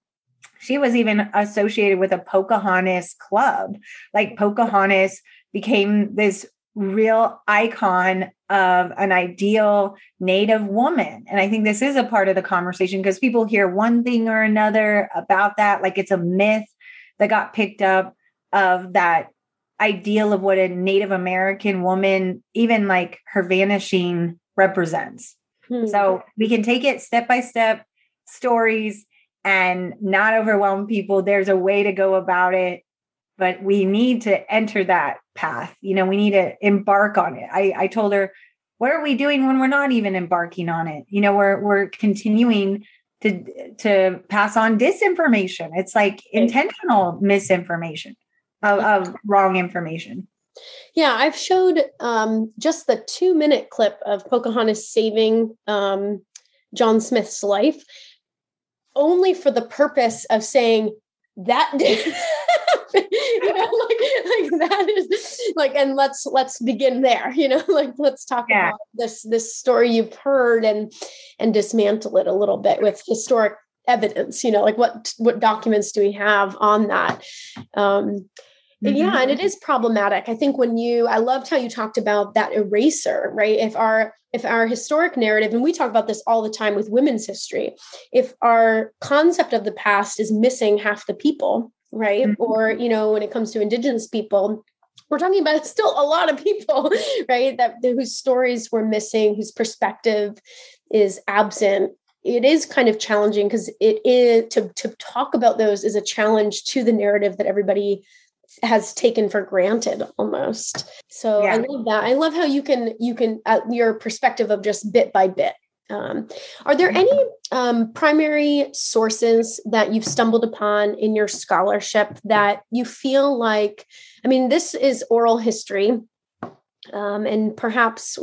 she was even associated with a Pocahontas club. Like Pocahontas became this real icon of an ideal native woman. And I think this is a part of the conversation because people hear one thing or another about that, like it's a myth that got picked up of that ideal of what a Native American woman, even like her vanishing, represents. Hmm. So we can take it step by step stories and not overwhelm people. There's a way to go about it, but we need to enter that path. You know, we need to embark on it. I, I told her, what are we doing when we're not even embarking on it? You know, we're we're continuing to to pass on disinformation. It's like intentional misinformation of, of wrong information. Yeah, I've showed um, just the two minute clip of Pocahontas saving um, John Smith's life only for the purpose of saying that did you know like, like that is like and let's let's begin there you know like let's talk yeah. about this this story you've heard and and dismantle it a little bit with historic evidence you know like what what documents do we have on that um Mm-hmm. Yeah, and it is problematic. I think when you I loved how you talked about that eraser, right? If our if our historic narrative and we talk about this all the time with women's history, if our concept of the past is missing half the people, right? Mm-hmm. Or, you know, when it comes to indigenous people, we're talking about still a lot of people, right? That whose stories were missing, whose perspective is absent. It is kind of challenging because it is to to talk about those is a challenge to the narrative that everybody has taken for granted almost. So yeah. I love that. I love how you can you can uh, your perspective of just bit by bit. Um, are there any um, primary sources that you've stumbled upon in your scholarship that you feel like? I mean, this is oral history, um, and perhaps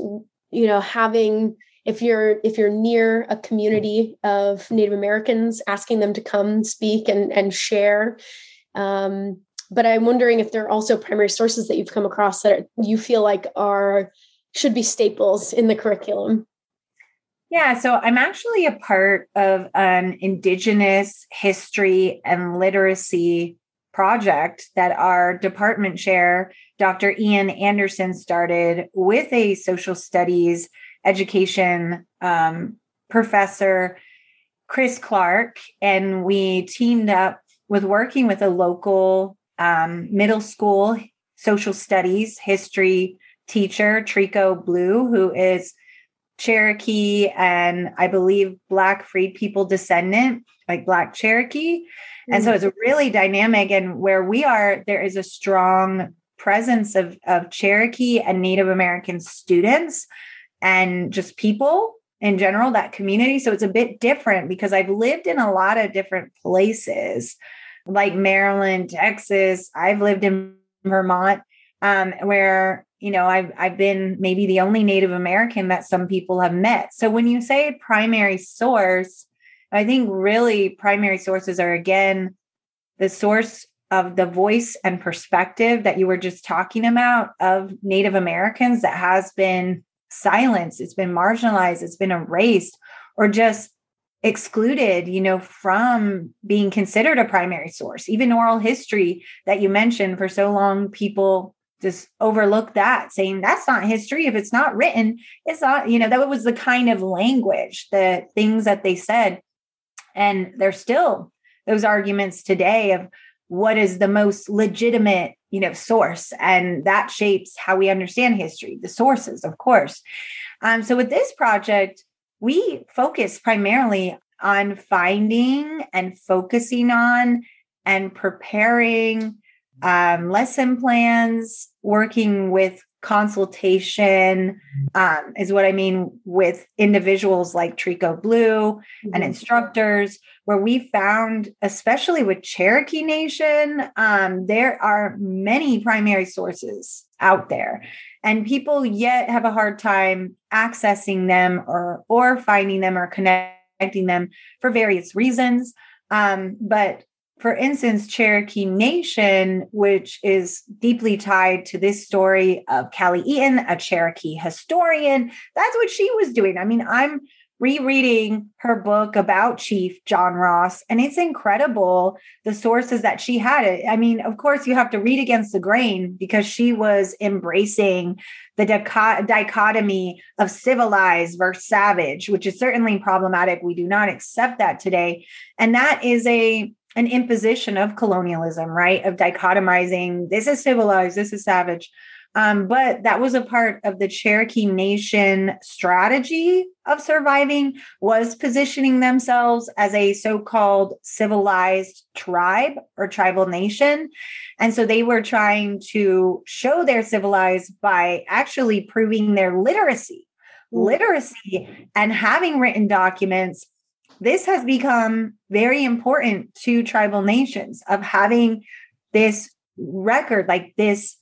you know having if you're if you're near a community of Native Americans, asking them to come speak and and share um, but i'm wondering if there are also primary sources that you've come across that you feel like are should be staples in the curriculum yeah, so I'm actually a part of an Indigenous history and literacy project that our department chair, Dr. Ian Anderson, started with a social studies education um, professor, Chris Clark. And we teamed up with working with a local um, middle school social studies history teacher, Trico Blue, who is Cherokee and I believe Black freed people descendant, like Black Cherokee. Mm-hmm. And so mm. it's really dynamic. And where we are, there is a strong presence of, of Cherokee and Native American students and just people in general, that community. So it's a bit different because I've lived in a lot of different places like Maryland, Texas. I've lived in Vermont, um, where you know I've I've been maybe the only Native American that some people have met. So when you say primary source, I think really primary sources are again the source of the voice and perspective that you were just talking about of Native Americans that has been silenced, it's been marginalized, it's been erased, or just excluded you know from being considered a primary source. Even oral history that you mentioned for so long people just overlook that saying that's not history. If it's not written it's not you know that was the kind of language the things that they said. And there's still those arguments today of what is the most legitimate you know source and that shapes how we understand history the sources of course. Um, so with this project we focus primarily on finding and focusing on and preparing um, lesson plans, working with consultation um, is what I mean with individuals like Trico Blue mm-hmm. and instructors, where we found, especially with Cherokee Nation, um, there are many primary sources out there and people yet have a hard time accessing them or or finding them or connecting them for various reasons um, but for instance, Cherokee Nation, which is deeply tied to this story of Callie Eaton, a Cherokee historian, that's what she was doing. I mean, I'm rereading her book about Chief John Ross, and it's incredible the sources that she had. It. I mean, of course, you have to read against the grain because she was embracing the dichotomy of civilized versus savage, which is certainly problematic. We do not accept that today. And that is a an imposition of colonialism, right? Of dichotomizing this is civilized, this is savage. Um, but that was a part of the Cherokee Nation strategy of surviving was positioning themselves as a so-called civilized tribe or tribal nation. And so they were trying to show their civilized by actually proving their literacy, literacy and having written documents this has become very important to tribal nations of having this record like this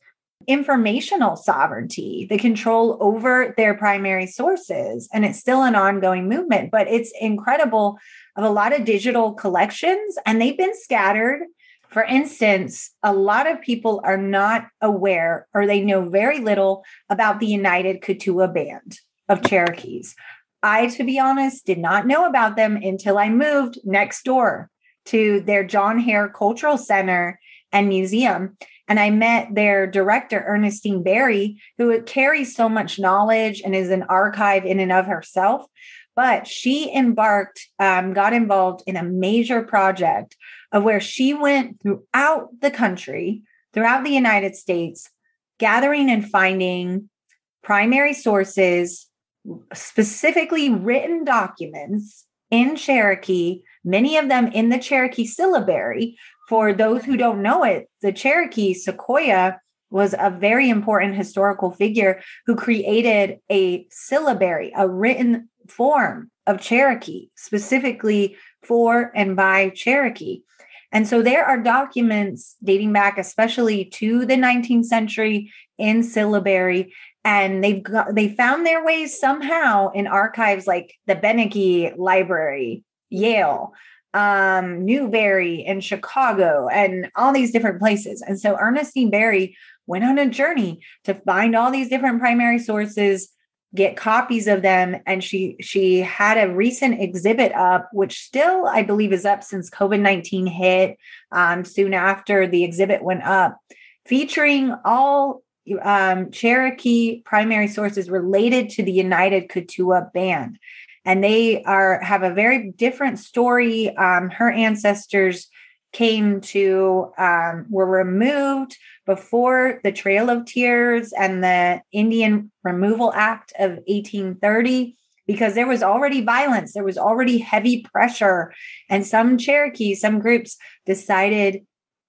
informational sovereignty the control over their primary sources and it's still an ongoing movement but it's incredible of a lot of digital collections and they've been scattered for instance, a lot of people are not aware or they know very little about the United Keetoowah Band of Cherokees. I, to be honest, did not know about them until I moved next door to their John Hair Cultural Center and Museum. And I met their director, Ernestine Berry, who carries so much knowledge and is an archive in and of herself. But she embarked, um, got involved in a major project of where she went throughout the country, throughout the United States, gathering and finding primary sources, specifically written documents in Cherokee, many of them in the Cherokee syllabary. For those who don't know it, the Cherokee Sequoyah was a very important historical figure who created a syllabary, a written form of Cherokee, specifically for and by Cherokee. And so there are documents dating back especially to the 19th century in syllabary and they've got they found their ways somehow in archives like the Beinecke Library, Yale, um, Newberry in Chicago, and all these different places. And so Ernestine Berry went on a journey to find all these different primary sources get copies of them and she she had a recent exhibit up which still i believe is up since covid-19 hit um, soon after the exhibit went up featuring all um, cherokee primary sources related to the united Keetoowah band and they are have a very different story. Um, her ancestors came to um, were removed before the Trail of Tears and the Indian Removal Act of 1830 because there was already violence, there was already heavy pressure, and some Cherokees, some groups decided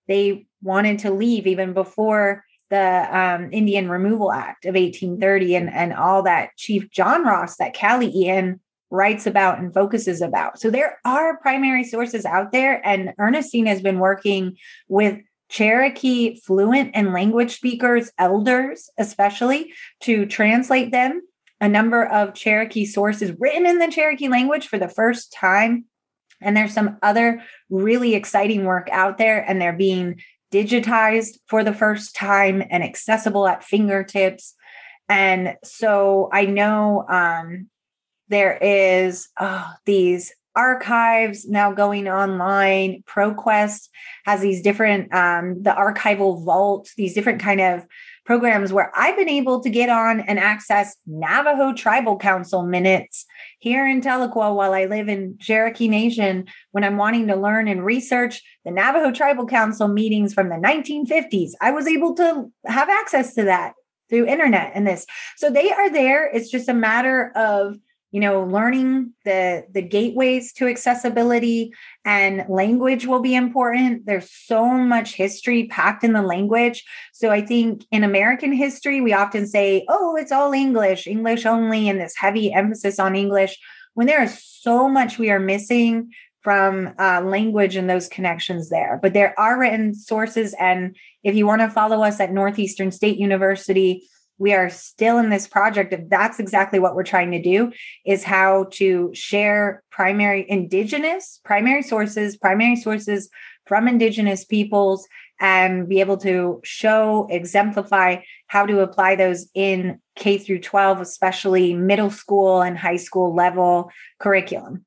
they wanted to leave even before the um, Indian Removal Act of 1830 and, and all that Chief John Ross, that Callie Eaton writes about and focuses about. So there are primary sources out there, and Ernestine has been working with Cherokee fluent and language speakers, elders especially, to translate them. A number of Cherokee sources written in the Cherokee language for the first time. And there's some other really exciting work out there, and they're being digitized for the first time and accessible at fingertips. And so I know um, there is oh, these archives now going online. ProQuest has these different, um, the archival vault, these different kind of programs where I've been able to get on and access Navajo Tribal Council minutes here in Tahlequah while I live in Cherokee Nation when I'm wanting to learn and research the Navajo Tribal Council meetings from the 1950s. I was able to have access to that through internet and this. So they are there. It's just a matter of you know learning the the gateways to accessibility and language will be important. There's so much history packed in the language. So i think in american history we often say oh it's all english english only and this heavy emphasis on english when there is so much we are missing from uh, language and those connections there. But there are written sources and if you want to follow us at northeastern state university we are still in this project that's exactly what we're trying to do is how to share primary indigenous primary sources primary sources from indigenous peoples and be able to show exemplify how to apply those in k through 12 especially middle school and high school level curriculum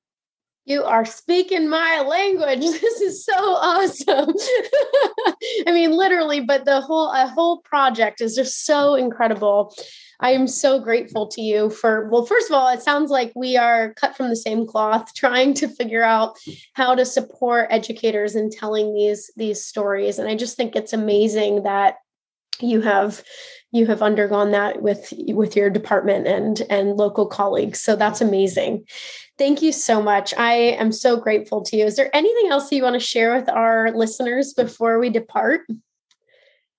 you are speaking my language. This is so awesome. I mean, literally, but the whole a whole project is just so incredible. I am so grateful to you for well, first of all, it sounds like we are cut from the same cloth, trying to figure out how to support educators in telling these these stories. And I just think it's amazing that you have you have undergone that with with your department and and local colleagues. So that's amazing. Thank you so much. I am so grateful to you. Is there anything else that you want to share with our listeners before we depart?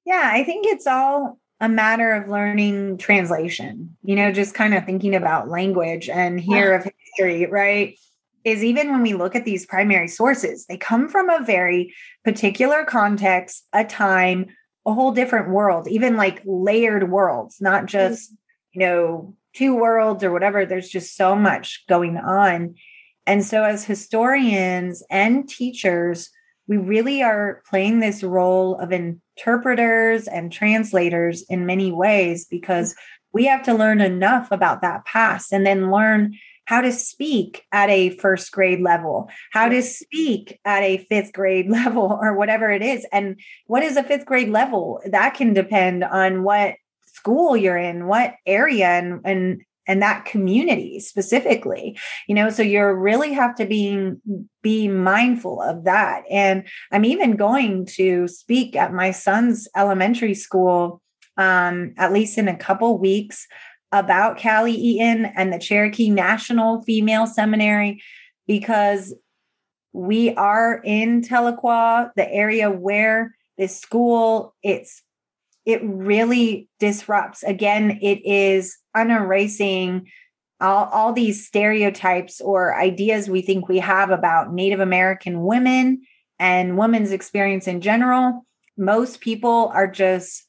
Yeah i think it's all a matter of learning translation you know just kind of thinking about language and here of history right? Is even when we look at these primary sources they come from a very particular context a time a whole different world, even like layered worlds, not mm-hmm. just, you know, two worlds or whatever. There's just so much going on. And so, as historians and teachers, we really are playing this role of interpreters and translators in many ways because mm-hmm. we have to learn enough about that past and then learn how to speak at a first grade level, how to speak at a fifth grade level, or whatever it is. And what is a fifth grade level? That can depend on what school you're in, what area, and, and and that community specifically you know so you really have to be be mindful of that and i'm even going to speak at my son's elementary school um, at least in a couple weeks about Callie Eaton and the Cherokee National Female Seminary because we are in Tahlequah, the area where this school it's it really disrupts. Again, it is unerasing all, all these stereotypes or ideas we think we have about Native American women and women's experience in general. Most people are just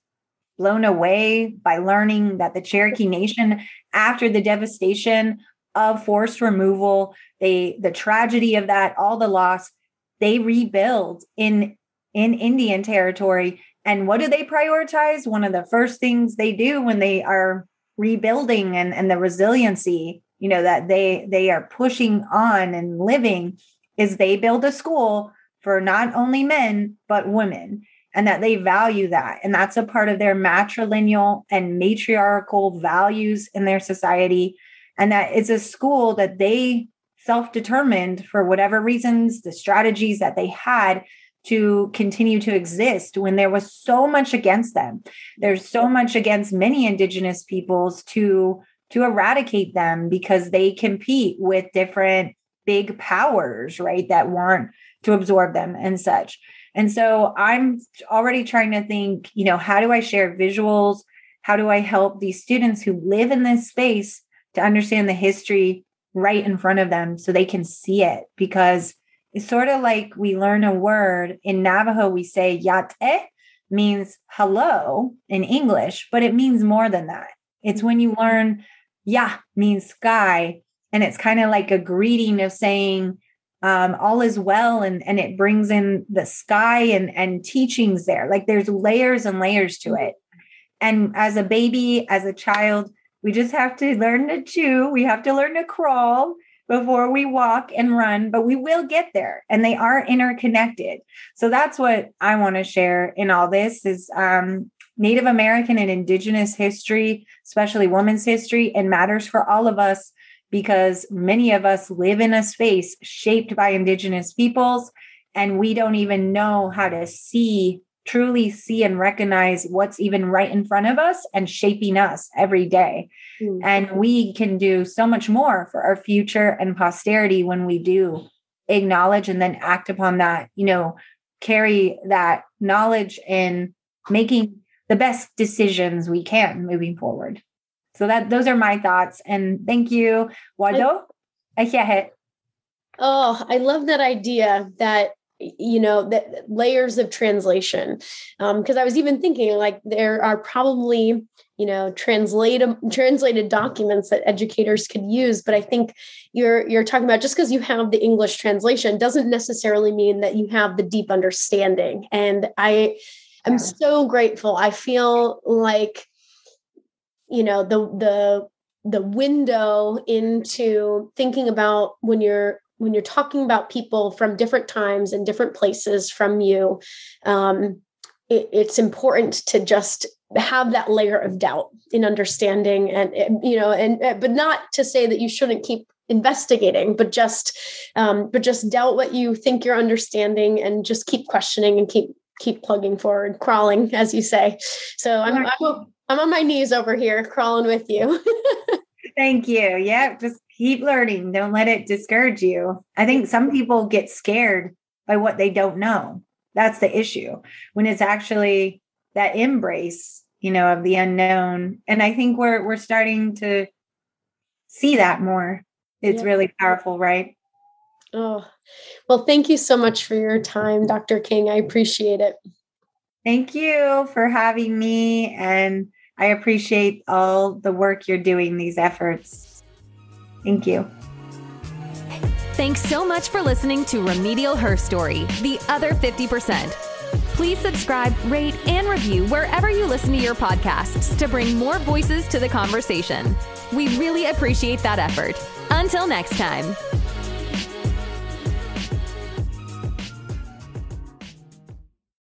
blown away by learning that the Cherokee Nation, after the devastation of forced removal, they the tragedy of that, all the loss, they rebuild in in Indian territory. And what do they prioritize? One of the first things they do when they are rebuilding and, and the resiliency, you know, that they they are pushing on and living is they build a school for not only men but women and that they value that. And that's a part of their matrilineal and matriarchal values in their society. And that it's a school that they self determined for whatever reasons, the strategies that they had to continue to exist when there was so much against them. There's so much against many indigenous peoples to to eradicate them because they compete with different big powers, right, that want to absorb them and such. And so I'm already trying to think, you know, how do I share visuals? How do I help these students who live in this space to understand the history right in front of them so they can see it? Because it's sort of like we learn a word in Navajo, we say yate means hello in English, but it means more than that. It's when you learn ya means sky, and it's kind of like a greeting of saying, um, all is well and and it brings in the sky and and teachings there. Like there's layers and layers to it. And as a baby as a child we just have to learn to chew. We have to learn to crawl before we walk and run but we will get there and they are interconnected. So that's what i want to share in all this is um, native american and indigenous history especially women's history and matters for all of us because many of us live in a space shaped by Indigenous peoples, and we don't even know how to see, truly see, and recognize what's even right in front of us and shaping us every day. Mm-hmm. And we can do so much more for our future and posterity when we do acknowledge and then act upon that, you know, carry that knowledge in making the best decisions we can moving forward. So that those are my thoughts. And thank you, Wado. Oh, I love that idea that you know that layers of translation because um, i was even thinking like there are probably you know translated translated documents that educators could use but i think you're you're talking about just because you have the english translation doesn't necessarily mean that you have the deep understanding and i am yeah. so grateful i feel like you know the the the window into thinking about when you're when you're talking about people from different times and different places from you um, it, it's important to just have that layer of doubt in understanding and you know and but not to say that you shouldn't keep investigating but just um, but just doubt what you think you're understanding and just keep questioning and keep keep plugging forward crawling as you say. So i'm, I'm I'm on my knees over here crawling with you. Thank you. Yeah, just keep learning. Don't let it discourage you. I think some people get scared by what they don't know. That's the issue. When it's actually that embrace, you know, of the unknown. And I think we're we're starting to see that more. It's yeah. really powerful, right? Oh, well, thank you so much for your time, Dr. King. I appreciate it. Thank you for having me. And I appreciate all the work you're doing, these efforts. Thank you. Thanks so much for listening to Remedial Herstory, the other 50%. Please subscribe, rate, and review wherever you listen to your podcasts to bring more voices to the conversation. We really appreciate that effort. Until next time.